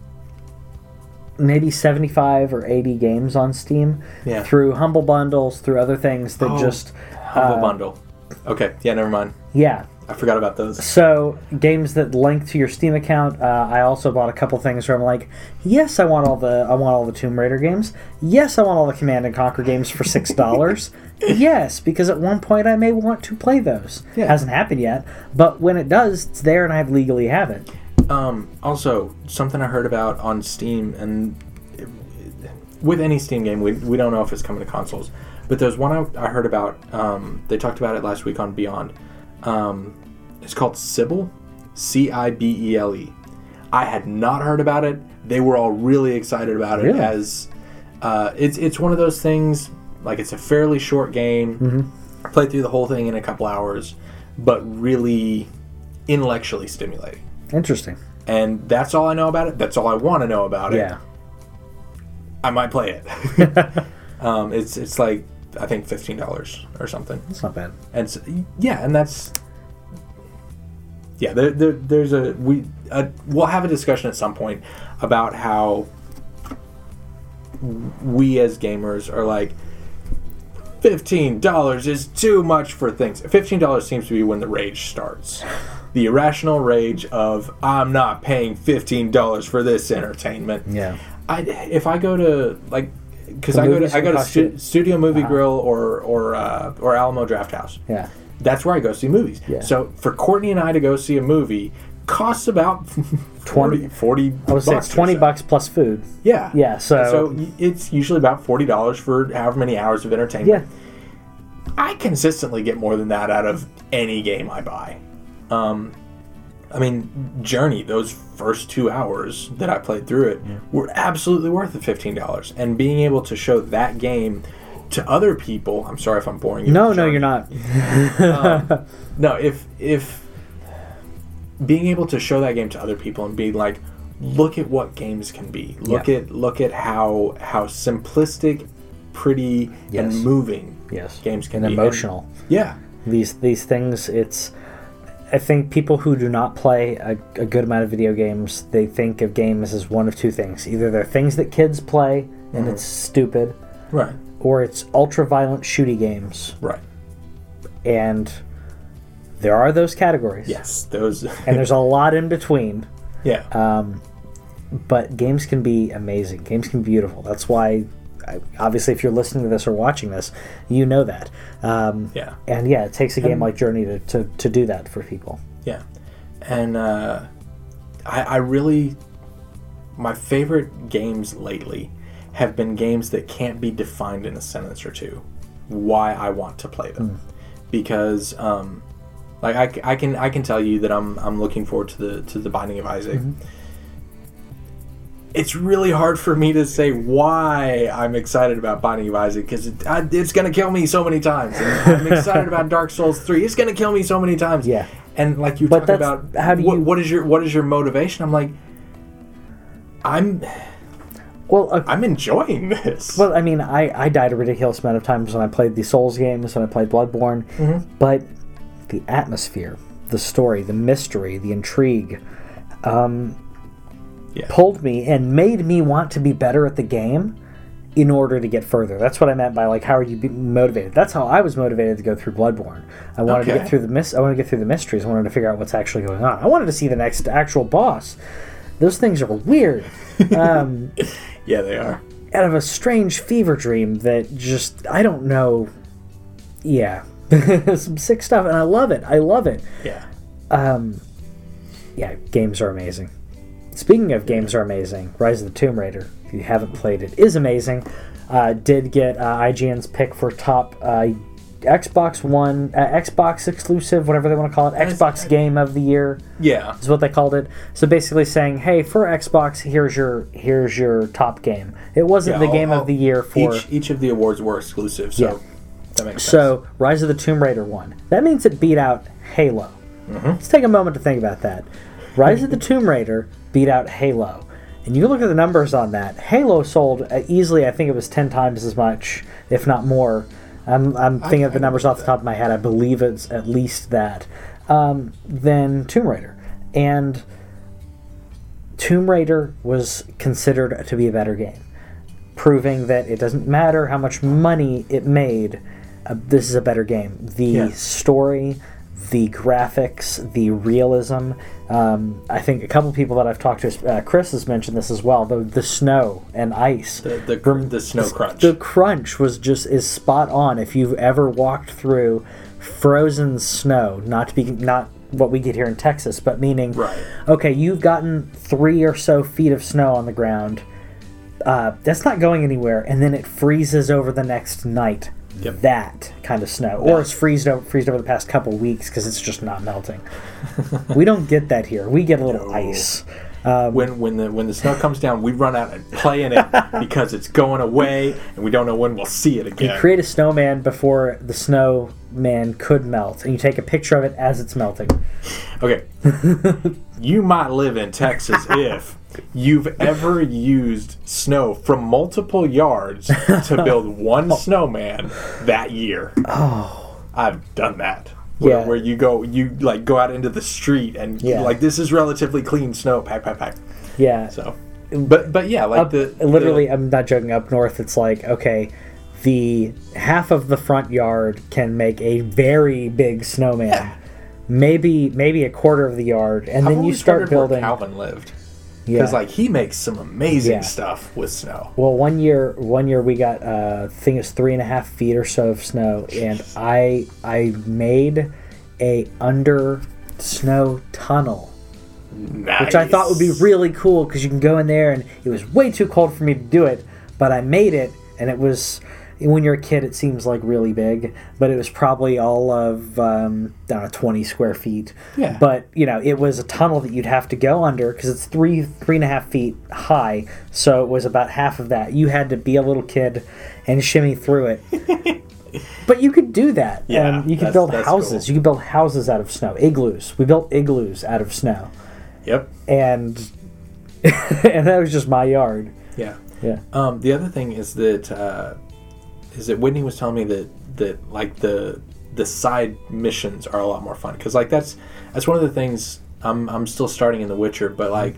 maybe 75 or 80 games on Steam Yeah. through Humble Bundles, through other things that Oh. just, Humble Uh, bundle. Okay, yeah, never mind. yeah. I forgot about those. So, games that link to your Steam account. Uh, I also bought a couple things where I'm like, yes, I want all the I want all the Tomb Raider games. Yes, I want all the Command and Conquer games for six dollars. yes, because at one point I may want to play those. Yeah. Hasn't happened yet, but when it does, it's there and I legally have it. Um, also, something I heard about on Steam, and with any Steam game, we, we don't know if it's coming to consoles. But there's one I, I heard about. Um, they talked about it last week on Beyond. Um, it's called Cibele, C I B E L E. I had not heard about it. They were all really excited about it Really? as uh, it's it's one of those things. Like it's a fairly short game. I played through the whole thing in a couple hours, but really intellectually stimulating Interesting. and that's all I know about it. That's all I want to know about it. Yeah. I might play it. um, it's it's like I think fifteen dollars or something, That's not bad. and so, yeah, and that's yeah. There, there, there's a we uh, we'll have a discussion at some point about how we as gamers are like fifteen dollars is too much for things. Fifteen dollars seems to be when the rage starts. The irrational rage of I'm not paying fifteen dollars for this entertainment. Yeah. I if I go to like because I go to I go to stu- Studio Movie. Grill or or uh, or Alamo Drafthouse. Yeah. That's where I go see movies. Yeah. So for Courtney and I to go see a movie costs about 40, 40 I would say it's 20 so. bucks plus food. Yeah. Yeah, so- so it's usually about forty dollars for however many hours of entertainment. Yeah. I consistently get more than that out of any game I buy. Um, I mean, Journey, those first two hours that I played through it were absolutely worth the fifteen dollars. And being able to show that game to other people, I'm sorry if I'm boring you. No, no, you're not. Um, no, if if being able to show that game to other people and be like, look at what games can be. Look Yeah. at look at how how simplistic, pretty, Yes. and moving Yes. games can and be. emotional. Yeah. These these things it's I think people who do not play a, a good amount of video games, they think of games as one of two things. Either they're things that kids play and Mm-hmm. it's stupid, Right. or it's ultra violent shooty games. Right. And there are those categories. Yes. Those. And there's a lot in between. yeah. Um, but games can be amazing. Games can be beautiful. That's why, I- obviously, if you're listening to this or watching this, you know that. Um, yeah. And yeah, it takes a game And- like Journey to, to, to do that for people. Yeah. And uh, I, I really, my favorite games lately have been games that can't be defined in a sentence or two. Why I want to play them, because um, like I, I can I can tell you that I'm I'm looking forward to the to the Binding of Isaac. It's really hard for me to say why I'm excited about Binding of Isaac because it, I- it's going to kill me so many times. And I'm excited about Dark Souls Three. It's going to kill me so many times. Yeah. And like you talked about how do what, you- what is your what is your motivation? I'm like I'm Well, uh, I'm enjoying this. well, I mean, I, I died a ridiculous amount of times when I played the Souls games, when I played Bloodborne, but the atmosphere, the story, the mystery, the intrigue, um, Yeah. pulled me and made me want to be better at the game in order to get further. That's what I meant by like, how are you be motivated? That's how I was motivated to go through Bloodborne. I wanted to get through the mis- I wanted to get through the mysteries. I wanted to figure out what's actually going on. I wanted to see the next actual boss. Those things are weird. Um, yeah, they are. out of a strange fever dream that just I don't know. Yeah, some sick stuff, and I love it. I love it. Yeah. Um, yeah, games are amazing. Speaking of games are amazing, Rise of the Tomb Raider. If you haven't played it, is amazing. Uh, did get uh, IGN's pick for top uh, Xbox One, uh, Xbox exclusive, whatever they want to call it, Xbox Game of the Year Yeah. is what they called it. So basically saying, hey, for Xbox, here's your here's your top game. It wasn't Yeah, the game all- of the year for Each each of the awards were exclusive, so Yeah. that makes sense. so Rise of the Tomb Raider won. That means it beat out Halo. Mm-hmm. Let's take a moment to think about that. Rise of the Tomb Raider beat out Halo. And you look at the numbers on that. Halo sold uh, easily, I think it was 10 times as much, if not more. I'm, I'm thinking of the numbers off the top of my head. I believe it's at least that. Um, than Tomb Raider. And Tomb Raider was considered to be a better game, proving that it doesn't matter how much money it made, uh, this is a better game. The Yeah. story, the graphics, the realism. Um, I think a couple people that I've talked to, uh, Chris has mentioned this as well. The the snow and ice. the the, cr- the snow crunch. The crunch was just is spot on. If you've ever walked through frozen snow, not to be not what we get here in Texas, but meaning Right. okay, you've gotten three or so feet of snow on the ground. Uh, that's not going anywhere, and then it freezes over the next night. Yep. That kind of snow, or it's freezed over, freezed over the past couple weeks because it's just not melting. we don't get that here. We get a little No. ice. Um, when when the when the snow comes down, we run out and play in it because it's going away, and we don't know when we'll see it again. You create a snowman before the snowman could melt, and you take a picture of it as it's melting. Okay. you might live in Texas if you've ever used snow from multiple yards to build one snowman that year. Oh. I've done that. Where, Yeah. where you go you like go out into the street and Yeah. like this is relatively clean snow, pack, pack, pack. Yeah, So but but yeah, like up, the literally, the- I'm not joking. Up north, it's like okay, the half of the front yard can make a very big snowman. Yeah. Maybe maybe a quarter of the yard, and I've then you start wondered where building. Calvin lived. Yeah. Because like he makes some amazing Yeah. stuff with snow. Well, one year, one year we got uh, I think it's three and a half feet or so of snow, and I I made a under snow tunnel, Nice. which I thought would be really cool because you can go in there, and it was way too cold for me to do it, but I made it, and it was. When you're a kid, it seems like really big, but it was probably all of um, I don't know, 20 square feet. Yeah. But you know, it was a tunnel that you'd have to go under because it's three three and a half feet high, so it was about half of that. You had to be a little kid and shimmy through it. but you could do that, Yeah, and you could build houses. cool. You could build houses out of snow, igloos. We built igloos out of snow, Yep. and and that was just my yard. Yeah. Yeah. Um, the other thing is that uh, is that Whitney was telling me that that like the the side missions are a lot more fun because like that's that's one of the things I'm I'm still starting in The Witcher, but like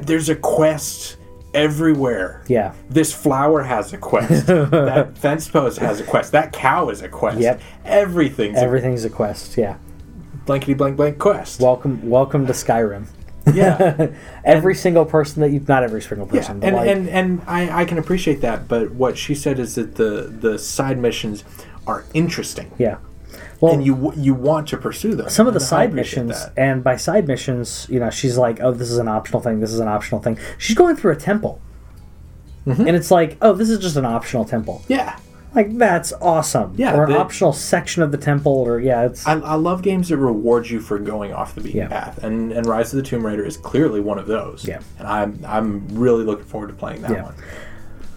there's a quest everywhere. Yeah. This flower has a quest. that fence post has a quest. That cow is a quest. Yep. Everything's Everything's a quest. Yeah. blankety blank blank quest. Welcome, welcome to Skyrim. Yeah. every single person that you've not every single Yeah, person, but and, like, and and I, I can appreciate that, but what she said is that the the side missions are interesting, yeah. Well, and you you want to pursue them. some of the side missions, that. and by side missions, you know, she's like, "Oh, this is an optional thing. This is an optional thing." She's going through a temple, Mm-hmm. and it's like, "Oh, this is just an optional temple." Yeah, Like that's awesome. Yeah, or an the- optional section of the temple, or yeah, it's I, I love games that reward you for going off the beaten Yeah. path, and and Rise of the Tomb Raider is clearly one of those. Yeah. and I'm I'm really looking forward to playing that Yeah. one.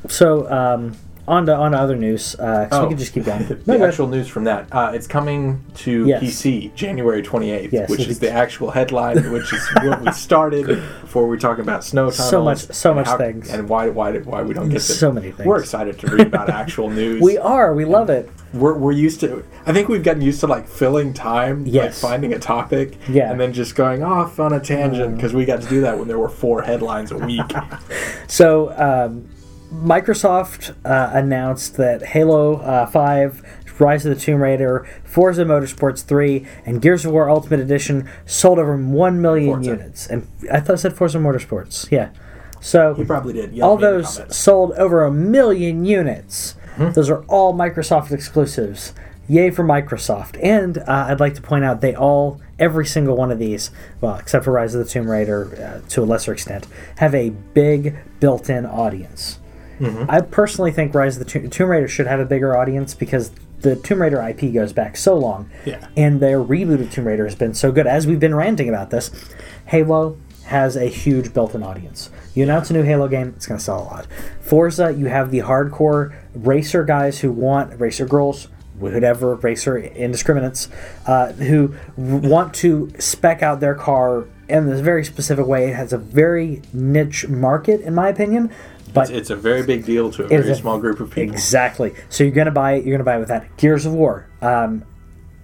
so. Um, on to on to other news. Uh, so we can just keep going. the No, go actual news from that. Uh, it's coming to Yes. PC January 28th, Yes, which is the actual headline, which is what we started before we were talking about snow tunnels. So much- so much things. And why, why, why we don't get this. So many things. We're excited to read about actual news. We are. We love it. we're, we're used to i think we've gotten used to like filling time Yes. like finding a topic Yeah. and then just going off on a tangent because we got to do that when there were four headlines a week So, um, Microsoft uh, announced that Halo uh, 5, Rise of the Tomb Raider, Forza Motorsports 3, and Gears of War Ultimate Edition sold over 1 million Forza. units. And I thought I said Forza Motorsports. Yeah. So, he probably did all at me in the those sold over a million units. Those are all Microsoft exclusives. Yay for Microsoft! And uh, I'd like to point out they all, every single one of these, well, except for Rise of the Tomb Raider uh, to a lesser extent, have a big built-in audience. I personally think Rise of the Tomb, Tomb Raider should have a bigger audience because the Tomb Raider IP goes back so long, Yeah. and their reboot of Tomb Raider has been so good. As we've been ranting about this, Halo has a huge built-in audience. You announce a new Halo game, it's going to sell a lot. Forza, you have the hardcore racer guys who want racer girls, whatever racer indiscriminates, uh, who want to spec out their car in this very specific way. It has a very niche market, in my opinion. But it's, it's a very big deal to a very a- small group of people Exactly. So you're gonna buy it. You're gonna buy it with that. Gears of War, um,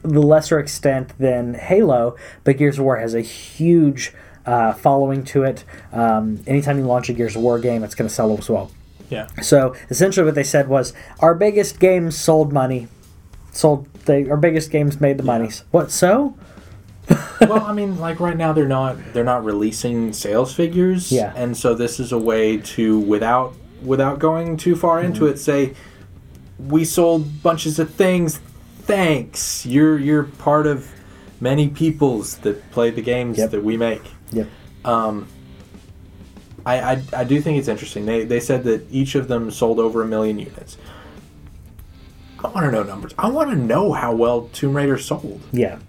the lesser extent than Halo, but Gears of War has a huge uh, following to it. Um, anytime you launch a Gears of War game, it's gonna sell as well. yeah So essentially, what they said was, our biggest games sold money. Sold. They our biggest games made the monies. What so? Well i mean like right now they're not they're not releasing sales figures Yeah. and so this is a way to without without going too far into Mm-hmm. it say we sold bunches of things thanks you're you're part of many peoples that play the games Yep. that we make Yep. um I, I, I do think it's interesting. They, they said that each of them sold over a million units. I want to know numbers. I want to know how well Tomb Raider sold Yeah.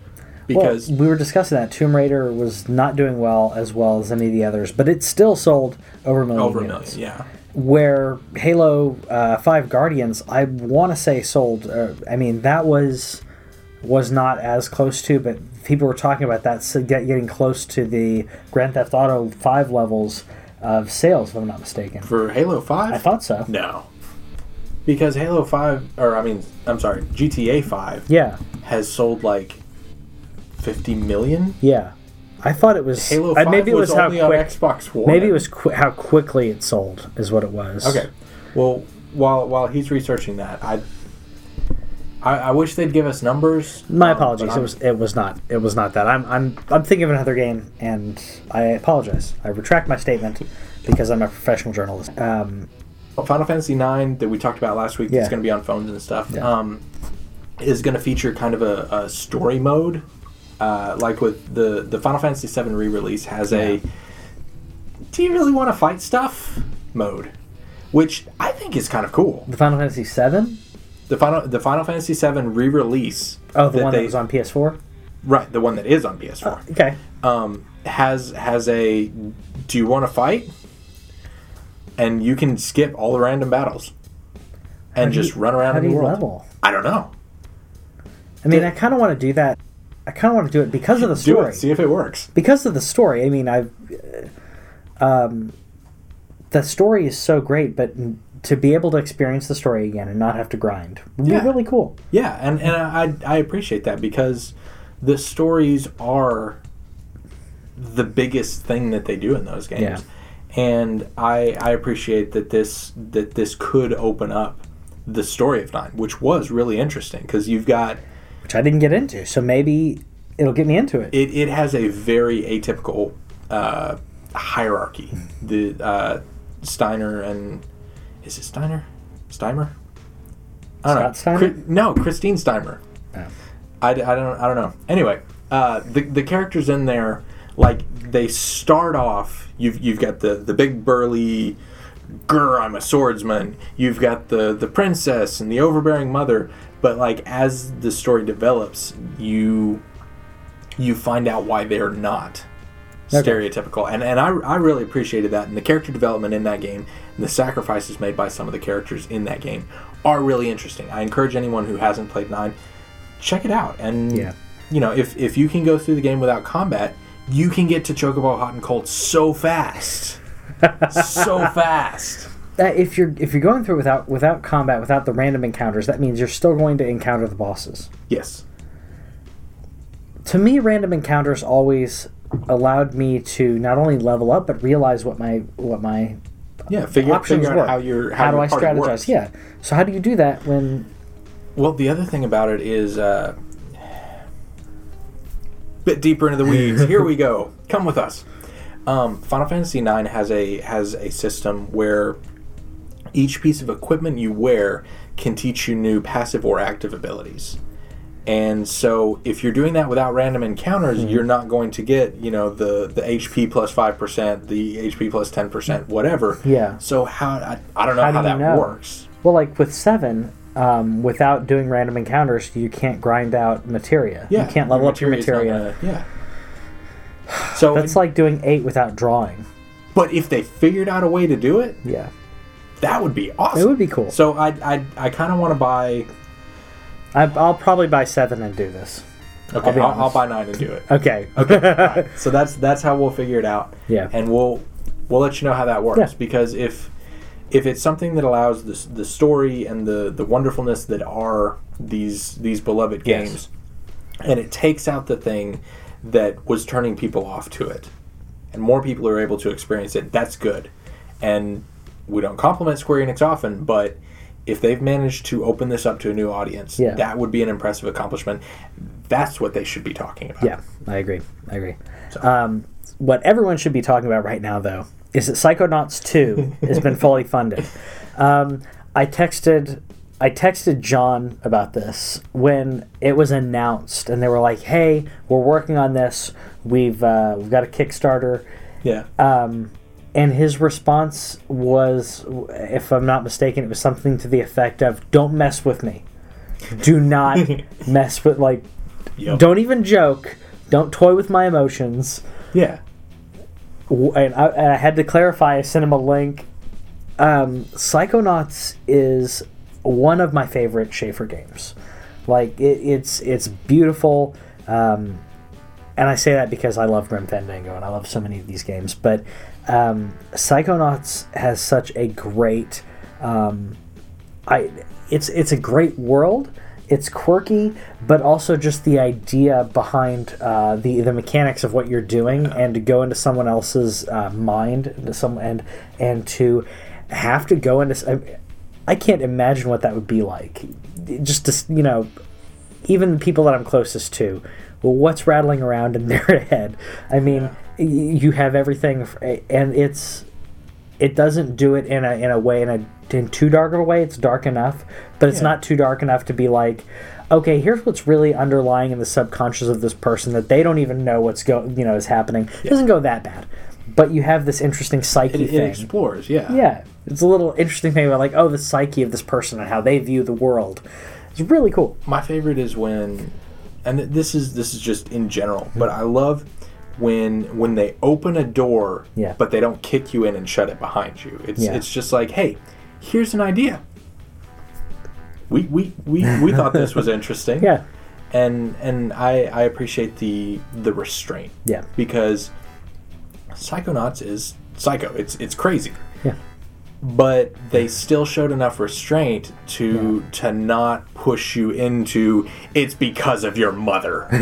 Because well, we were discussing that Tomb Raider was not doing well as well as any of the others, but it still sold over a million. over a million, yeah. where Halo uh, Five Guardians, I want to say sold. Uh, I mean, that was was not as close to, but people were talking about that getting close to the Grand Theft Auto Five levels of sales, if I'm not mistaken. For Halo Five, I thought so. no, because Halo Five, or I mean, I'm sorry, GTA Five Yeah, has sold like fifty million. yeah. I thought it was. Halo uh, Five maybe it was, was, how only quick. on Xbox One. Maybe it was qu- how quickly it sold, is what it was. Okay. Well, while while he's researching that, I I, I wish they'd give us numbers. My um, apologies. It was it was not it was not that. I'm I'm I'm thinking of another game, and I apologize. I retract my statement because I'm a professional journalist. Um, Final Fantasy IX that we talked about last week. Yeah. That's going to be on phones and stuff. Yeah. Um, is going to feature kind of a, a story mode, uh, like with the the Final Fantasy VII re-release has a. Do you really want to fight stuff mode, which I think is kind of cool. the Final Fantasy VII. The final the Final Fantasy VII re-release. Oh, the one they- that was on PS4. right, the one that is on PS4. Okay. um, has has a do you want to fight and you can skip all the random battles and How just you- run around in the world level? i don't know I mean, Do- I kind of want to do that. I kind of want to do it because of the do story. it see if it works because of the story. I mean, I've uh, um, the story is so great, but to be able to experience the story again and not have to grind would Yeah. be really cool. yeah and, and I, I appreciate that because the stories are the biggest thing that they do in those games Yeah. and I, I appreciate that this that this could open up the story of nine which was really interesting because you've got which I didn't get into. So maybe it'll get me into it. it, it has a very atypical uh, hierarchy. The uh, Steiner and is it Steiner? Steimer? I don't Scott know. Steiner? No, Christine Steimer. Oh. I, I don't I don't know. Anyway, uh, the the characters in there like they start off. You've you've got the the big burly. Grr, I'm a swordsman. You've got the the princess and the overbearing mother, but like as the story develops, you you find out why they're not stereotypical, and and I I really appreciated that, and the character development in that game, and the sacrifices made by some of the characters in that game are really interesting. I encourage anyone who hasn't played nine, check it out, and Yeah. you know if if you can go through the game without combat, you can get to Chocobo Hot and Cold so fast, so fast. That if you're if you're going through without without combat, without the random encounters, that means you're still going to encounter the bosses. Yes. To me, random encounters always allowed me to not only level up but realize what my what my Yeah, figure, options figure out work. how your how, how do I strategize? works. Yeah. So how do you do that when? Well, the other thing about it is uh, bit deeper into the weeds. Here we go. Come with us. Um, Final Fantasy IX has a has a system where each piece of equipment you wear can teach you new passive or active abilities. And so, if you're doing that without random encounters, Mm-hmm. you're not going to get, you know, the the HP plus five percent, the HP plus plus ten percent, whatever. Yeah. So how I, I don't know How how, do that know? works. Well, like with seven, um, without doing random encounters, you can't grind out materia. Yeah, You can't level up your materia. gonna- yeah. So, That's like doing eight without drawing. but if they figured out a way to do it, Yeah. That would be awesome. It would be cool. So I I, I kind of want to buy. I, I'll probably buy seven and do this. Okay, be I'll, I'll, buy nine and do it. Okay. Okay, so that's that's how we'll figure it out. Yeah. and we'll we'll let you know how that works Yeah. because if if it's something that allows the the story and the the wonderfulness that are these these beloved Yes. games, and it takes out the thing that was turning people off to it, and more people are able to experience it, that's good. And we don't compliment Square Enix often, but if they've managed to open this up to a new audience, Yeah. that would be an impressive accomplishment. That's what they should be talking about. Yeah, I agree. I agree. So- Um, what everyone should be talking about right now, though, is that Psychonauts 2 has been fully funded. Um, I texted. I texted John about this when it was announced, and they were like, "Hey, we're working on this. We've uh, we've got a Kickstarter." Yeah. Um, and his response was, if I'm not mistaken, it was something to the effect of, "Don't mess with me. Do not mess with like. Yep. Don't even joke. Don't toy with my emotions." Yeah. And I, and I had to clarify. I sent him a link. Um, Psychonauts is one of my favorite Schafer games. Like it, it's it's beautiful. Um, and I say that because I love Grim Fandango and I love so many of these games. But um, Psychonauts has such a great, um, I it's it's a great world. It's quirky, but also just the idea behind uh, the the mechanics of what you're doing, and to go into someone else's uh, mind, into some and and to have to go into. I can't imagine what that would be like. Just to you know, even the people that I'm closest to, well, what's rattling around in their head? I mean, y you have everything, and it's it doesn't do it in a in a way in a in too dark of a way. It's dark enough, but it's Yeah. not too dark enough to be like, okay, here's what's really underlying in the subconscious of this person that they don't even know what's go you know is happening. It doesn't go that bad, but you have this interesting psyche It, it thing. explores, yeah. Yeah, it's a little interesting thing about like, oh, the psyche of this person and how they view the world. It's really cool. My favorite is when, and this is this is just in general, but I love when when they open a door, Yeah. but they don't kick you in and shut it behind you. It's Yeah. it's just like, hey, here's an idea. We we we, we thought this was interesting. Yeah, and and I I appreciate the the restraint yeah, because Psychonauts is psycho. It's it's crazy. yeah, but they still showed enough restraint to to not push you into it's because of your mother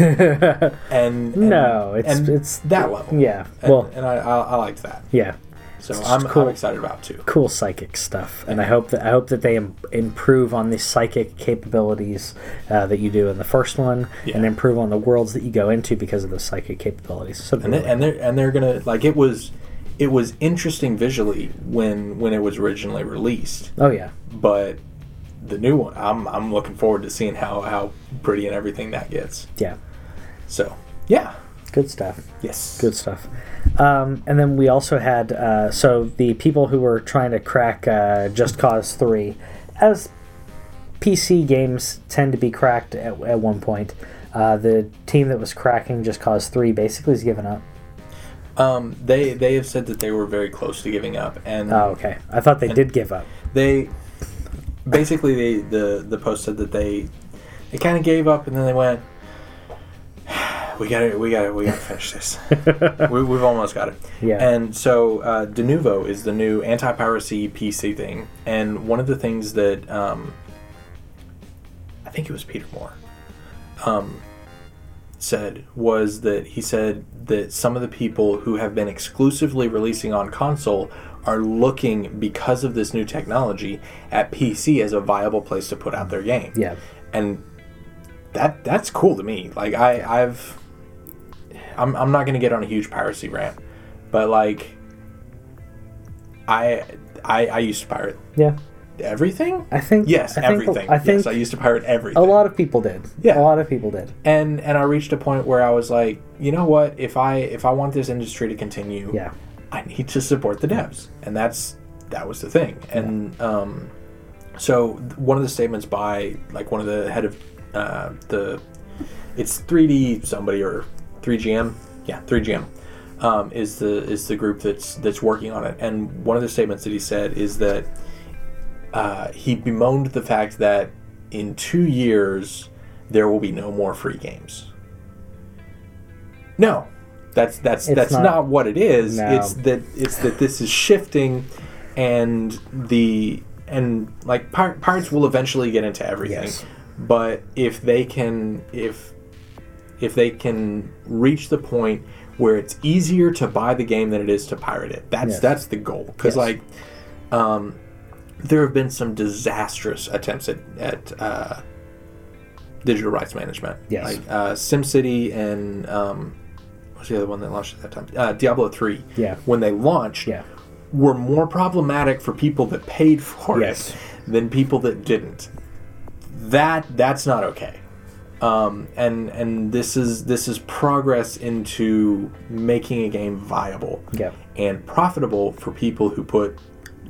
and, and No, it's- and it's- that level yeah. and, Well, and I, I I liked that yeah. so I'm, cool. I'm excited about too cool psychic stuff, and I hope that I hope that they Im- improve on the psychic capabilities uh, that you do in the first one, Yeah. and improve on the worlds that you go into because of the psychic capabilities. So and they, and they're and they're gonna like it was it was interesting visually when when it was originally released oh yeah, but the new one I'm I'm looking forward to seeing how how pretty and everything that gets yeah, so yeah good stuff. yes Good stuff. Um, and then we also had uh, so the people who were trying to crack uh, Just Cause Three, as PC games tend to be cracked at, at one point. Uh, the team that was cracking Just Cause Three basically has given up. Um, they they have said that they were very close to giving up, and Oh, okay. I thought they did give up. they basically they, the the post said that they they kind of gave up, and then they went. We got to We got to We got to finish this. we, we've almost got it. Yeah. And so uh, Denuvo is the new anti-piracy PC thing, and one of the things that um, I think it was Peter Moore um, said was that he said that some of the people who have been exclusively releasing on console are looking because of this new technology at PC as a viable place to put out their game. Yeah. And that that's cool to me. Like I I've I'm I'm not going to get on a huge piracy rant, but like I I I used to pirate Yeah. Everything? I think. Yes, I think, everything. I think yes, I used to pirate everything. a lot of people did. Yeah. A lot of people did. and and I reached a point where I was like, you know what? If I if I want this industry to continue, Yeah. I need to support the devs, and that's that was the thing. And um, so one of the statements by like one of the head of uh, the it's 3D somebody or 3DM, yeah, 3DM. Um, is the is the group that's that's working on it, and one of the statements that he said is that uh, he bemoaned the fact that in two years there will be no more free games. No, that's that's It's that's not- not, what it is. No. It's that it's that this is shifting, and the and like pir- pirates will eventually get into everything. Yes. But if they can if if they can reach the point where it's easier to buy the game than it is to pirate it, that's Yes. that's the goal. Because Yes. like, um, there have been some disastrous attempts at at uh, digital rights management. Yes. Like uh, SimCity and um, what's the other one that launched at that time? Uh, Diablo three. Yeah. When they launched, Yeah. were more problematic for people that paid for Yes. it than people that didn't. That that's not okay. Um, and and this is this is progress into making a game viable Yeah. and profitable for people who put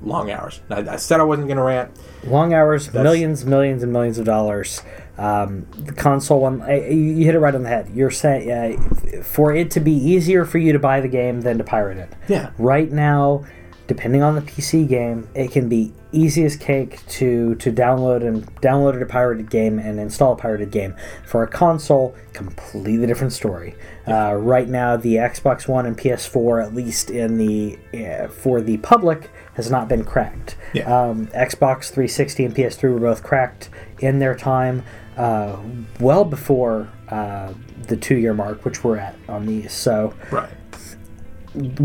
long hours. Now, I said I wasn't going to rant. Long hours, That's- millions, millions, and millions of dollars. Um, the console one, I- I- you hit it right on the head. You're saying uh, for it to be easier for you to buy the game than to pirate it. Yeah. Right now, depending on the PC game, it can be easy as cake to to download and download a pirated game and install a pirated game. For a console, completely different story. Uh, right now, the Xbox One and PS4, at least in the uh, for the public, has not been cracked. Yeah. Um, Xbox 360 and PS3 were both cracked in their time, uh, well before uh, the two-year mark, which we're at on these. So. Right.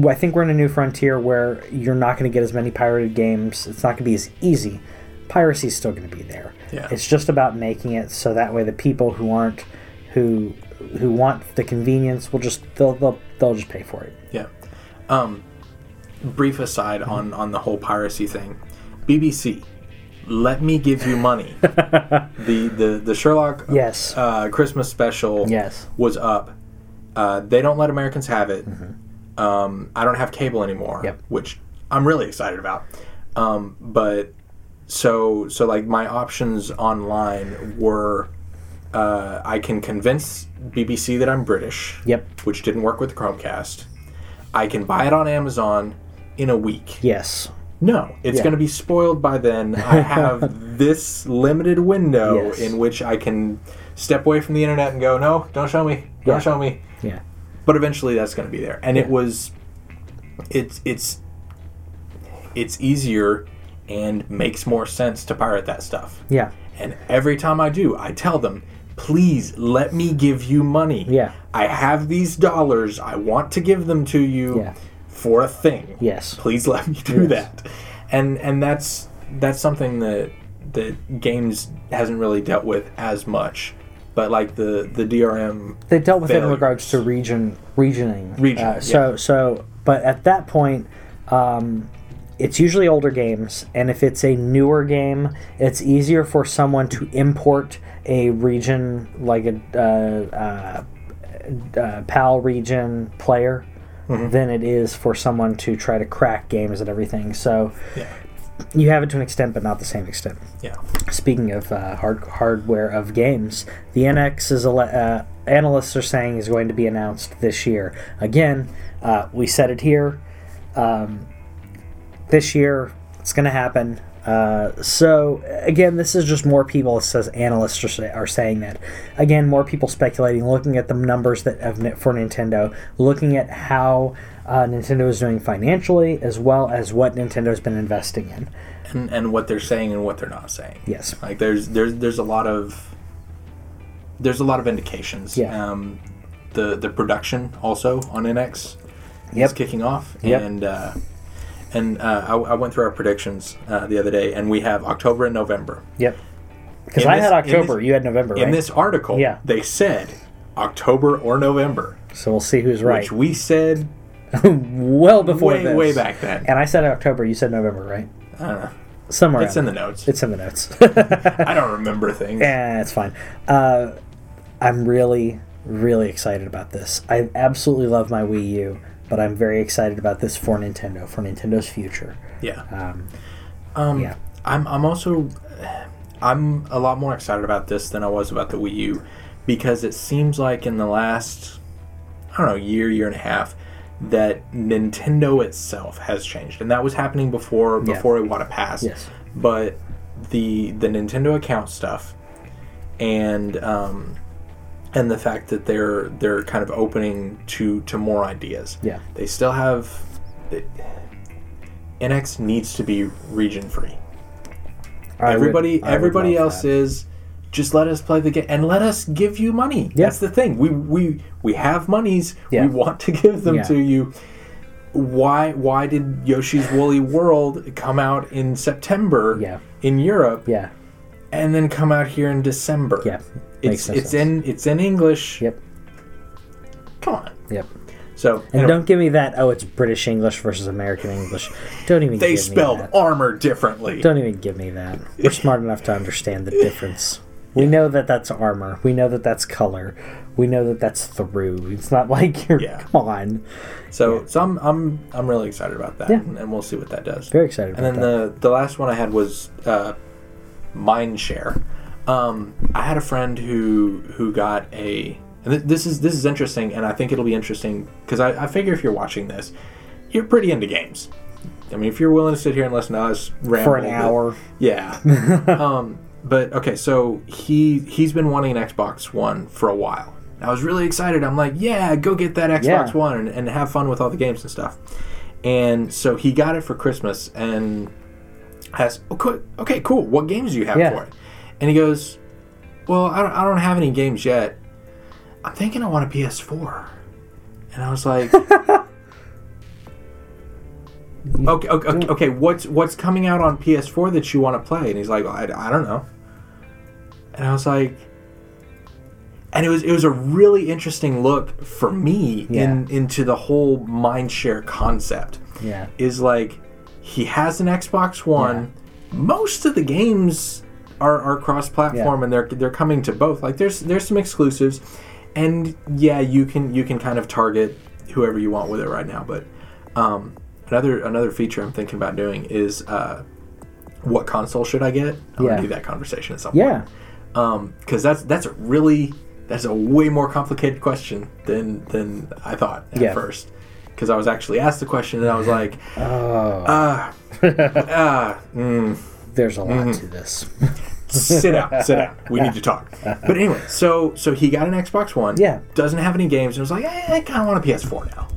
I think we're in a new frontier where you're not going to get as many pirated games. It's not going to be as easy. Piracy is still going to be there. Yeah. It's just about making it so that way the people who aren't who who want the convenience will just they'll they'll, they'll just pay for it. Yeah. Um, brief aside on on the whole piracy thing. BBC, let me give you money. the the the Sherlock Yes. uh, Christmas special Yes. was up. Uh, they don't let Americans have it. Um, I don't have cable anymore, Yep. which I'm really excited about. Um, but so so like my options online were uh, I can convince BBC that I'm British Yep. which didn't work with Chromecast. I can buy it on Amazon in a week. Yes. No, it's Yeah. going to be spoiled by then. I have this limited window Yes. in which I can step away from the internet and go, no, don't show me, don't Yeah. show me. Yeah. But eventually, that's going to be there, and it was, it's it's it's easier and makes more sense to pirate that stuff. Yeah. And every time I do, I tell them, please let me give you money. Yeah. I have these dollars. I want to give them to you Yeah. for a thing. Yes. Please let me do Yes. that. And and that's that's something that that games hasn't really dealt with as much. But like the the DRM They dealt with it in regards to region regioning. Region, Uh, so yeah. so, but at that point, um, it's usually older games, and if it's a newer game, it's easier for someone to import a region like a uh, uh, uh, PAL region player Mm-hmm. than it is for someone to try to crack games and everything. So Yeah. You have it to an extent, but not the same extent. Yeah. Speaking of uh, hard hardware of games, the NX is uh, analysts are saying is going to be announced this year. Again, uh, we said it here. Um, this year, it's going to happen. Uh, so again, this is just more people. It says analysts are, say, are saying that. Again, more people speculating, looking at the numbers that have for Nintendo, looking at how uh, Nintendo is doing financially, as well as what Nintendo's been investing in. and, and what they're saying and what they're not saying. Yes. Like there's there's there's a lot of there's a lot of indications. Yeah. Um, the the production also on NX is kicking off, Yep. and uh, and uh, I, I went through our predictions uh, the other day, and we have October and November. Yep. Because I this- had October, this- you had November, right? In this article, Yeah. they said October or November, so we'll see who's right. which we said well before way this. way back then. And I said October. You said November, right? I don't know. Somewhere. It's in the notes. It's in the notes. I don't remember things. Yeah, it's fine. Uh, I'm really, really excited about this. I absolutely love my Wii U, but I'm very excited about this for Nintendo, for Nintendo's future. Yeah. Um, Um, Yeah. I'm I'm also I'm a lot more excited about this than I was about the Wii U because it seems like in the last I don't know year year and a half that Nintendo itself has changed and that was happening before Yeah. before Iwata passed. yes. But the the Nintendo account stuff and um, and the fact that they're they're kind of opening to to more ideas. Yeah. They still have. It, NX needs to be region free. I Everybody, would everybody else that. is just let us play the game and let us give you money. Yeah. That's the thing. We we we have monies. Yeah. We want to give them Yeah. to you. Why why did Yoshi's Woolly World come out in September in Europe Yeah. and then come out here in December? Yeah. Makes It's no it's sense. in it's in English. Yep. Come on. Yep. So And anyway, don't give me that. Oh, it's British English versus American English. Don't even. they give spelled Me that. armor differently. Don't even give me that. We're smart enough to understand the difference. We know that that's armor. We know that that's color. We know that that's through. It's not like you're. Yeah. Come on. So, so I'm I'm I'm really excited about that, Yeah. and, and we'll see what that does. Very excited And about then that. the the last one I had was uh, Mindshare. Um, I had a friend who who got a. And th- this is this is interesting, and I think it'll be interesting because I, I figure if you're watching this, you're pretty into games. I mean, if you're willing to sit here and listen to us ramble For an hour. yeah. um, but okay, so he he's been wanting an Xbox One for a while. I was really excited. I'm like, yeah, go get that Xbox Yeah. One and, and have fun with all the games and stuff. And so he got it for Christmas and has okay, oh, okay cool. What games do you have Yeah. for it? And he goes, well, I don't, I don't have any games yet. I'm thinking I want a PS4. And I was like, okay, okay, okay, what's what's coming out on PS4 that you want to play? And he's like, I, I don't know. And I was like, and it was it was a really interesting look for me in into the whole mindshare concept. Yeah. Is like he has an Xbox One. Yeah. Most of the games are, are cross platform Yeah. and they're they're coming to both. Like there's there's some exclusives, and yeah, you can you can kind of target whoever you want with it right now. But um, another another feature I'm thinking about doing is uh, what console should I get? I'm Yeah. do that conversation at some point. Yeah. Point. Um, because that's that's a really that's a way more complicated question than than I thought at Yeah. first. Because I was actually asked the question and I was like, Oh. ah, ah, mm, There's a lot Mm-hmm. to this. sit down, sit down. We need to talk. But anyway, so so he got an Xbox One. Yeah. Doesn't have any games and was like, eh, I kind of want a PS4 now.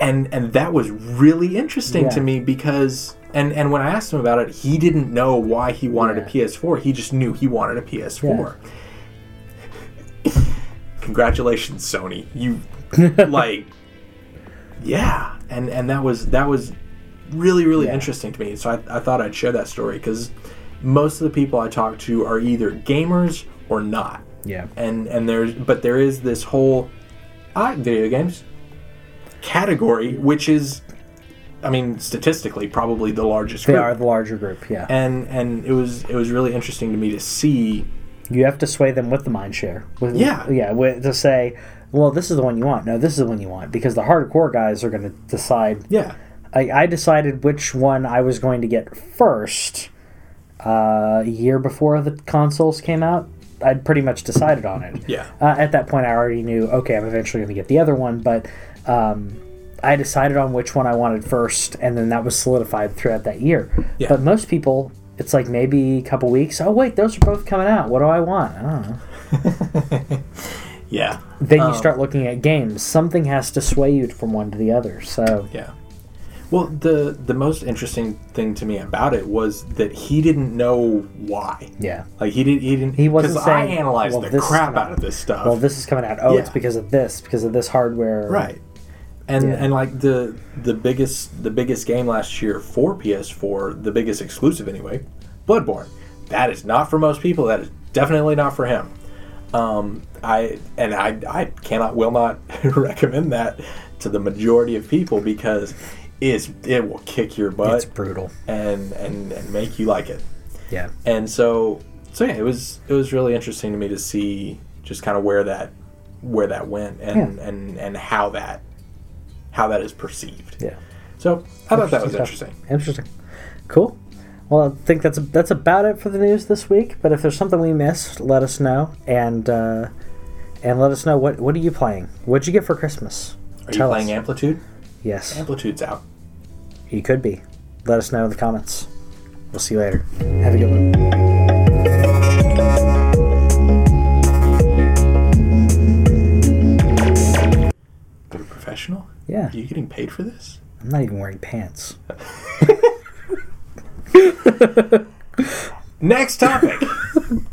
And and that was really interesting to me because and and when I asked him about it, he didn't know why he wanted a PS4. He just knew he wanted a PS4. Congratulations, Sony. You like yeah and and that was that was really really Yeah. interesting to me so I, I thought i'd share that story because most of the people i talk to are either gamers or not Yeah. and and there's but there is this whole i video games category which is i mean statistically probably the largest They group. are the larger group. Yeah. and and it was it was really interesting to me to see You have to sway them with the mind share. With, Yeah. yeah. With, to say, well, this is the one you want. No, this is the one you want because the hardcore guys are going to decide. yeah I, I decided which one I was going to get first uh, a year before the consoles came out. I'd pretty much decided on it. Yeah. Uh, at that point, I already knew. Okay, I'm eventually going to get the other one, but um, I decided on which one I wanted first, and then that was solidified throughout that year. Yeah. But most people, it's like maybe a couple weeks. Oh wait, those are both coming out. What do I want? I don't know. Yeah. Then you Um, start looking at games. Something has to sway you from one to the other. So Yeah. Well, the the most interesting thing to me about it was that he didn't know why. yeah. Like he didn't. He didn't. He wasn't 'cause I analyzed well, the crap out of this stuff. Well, this is coming out. Oh, it's because of this, because of this hardware. right. And Yeah. and like the the biggest the biggest game last year for PS4, the biggest exclusive anyway, Bloodborne. That is not for most people. That is definitely not for him. Um, I and I I cannot will not recommend that to the majority of people because it's it will kick your butt It's brutal. and and and make you like it. Yeah. and so so yeah it was it was really interesting to me to see just kind of where that where that went and Yeah. and and how that how that is perceived Yeah. so i thought that was Interesting interesting Interesting. Cool. Well, I think that's that's about it for the news this week. But if there's something we missed, let us know and uh, and let us know what what are you playing? What'd you get for Christmas? are Tell you playing us. amplitude Yes, amplitude's out you could be. Let us know in the comments. We'll see you later. Have a good one. Professional Yeah, are you getting paid for this? I'm not even wearing pants. next topic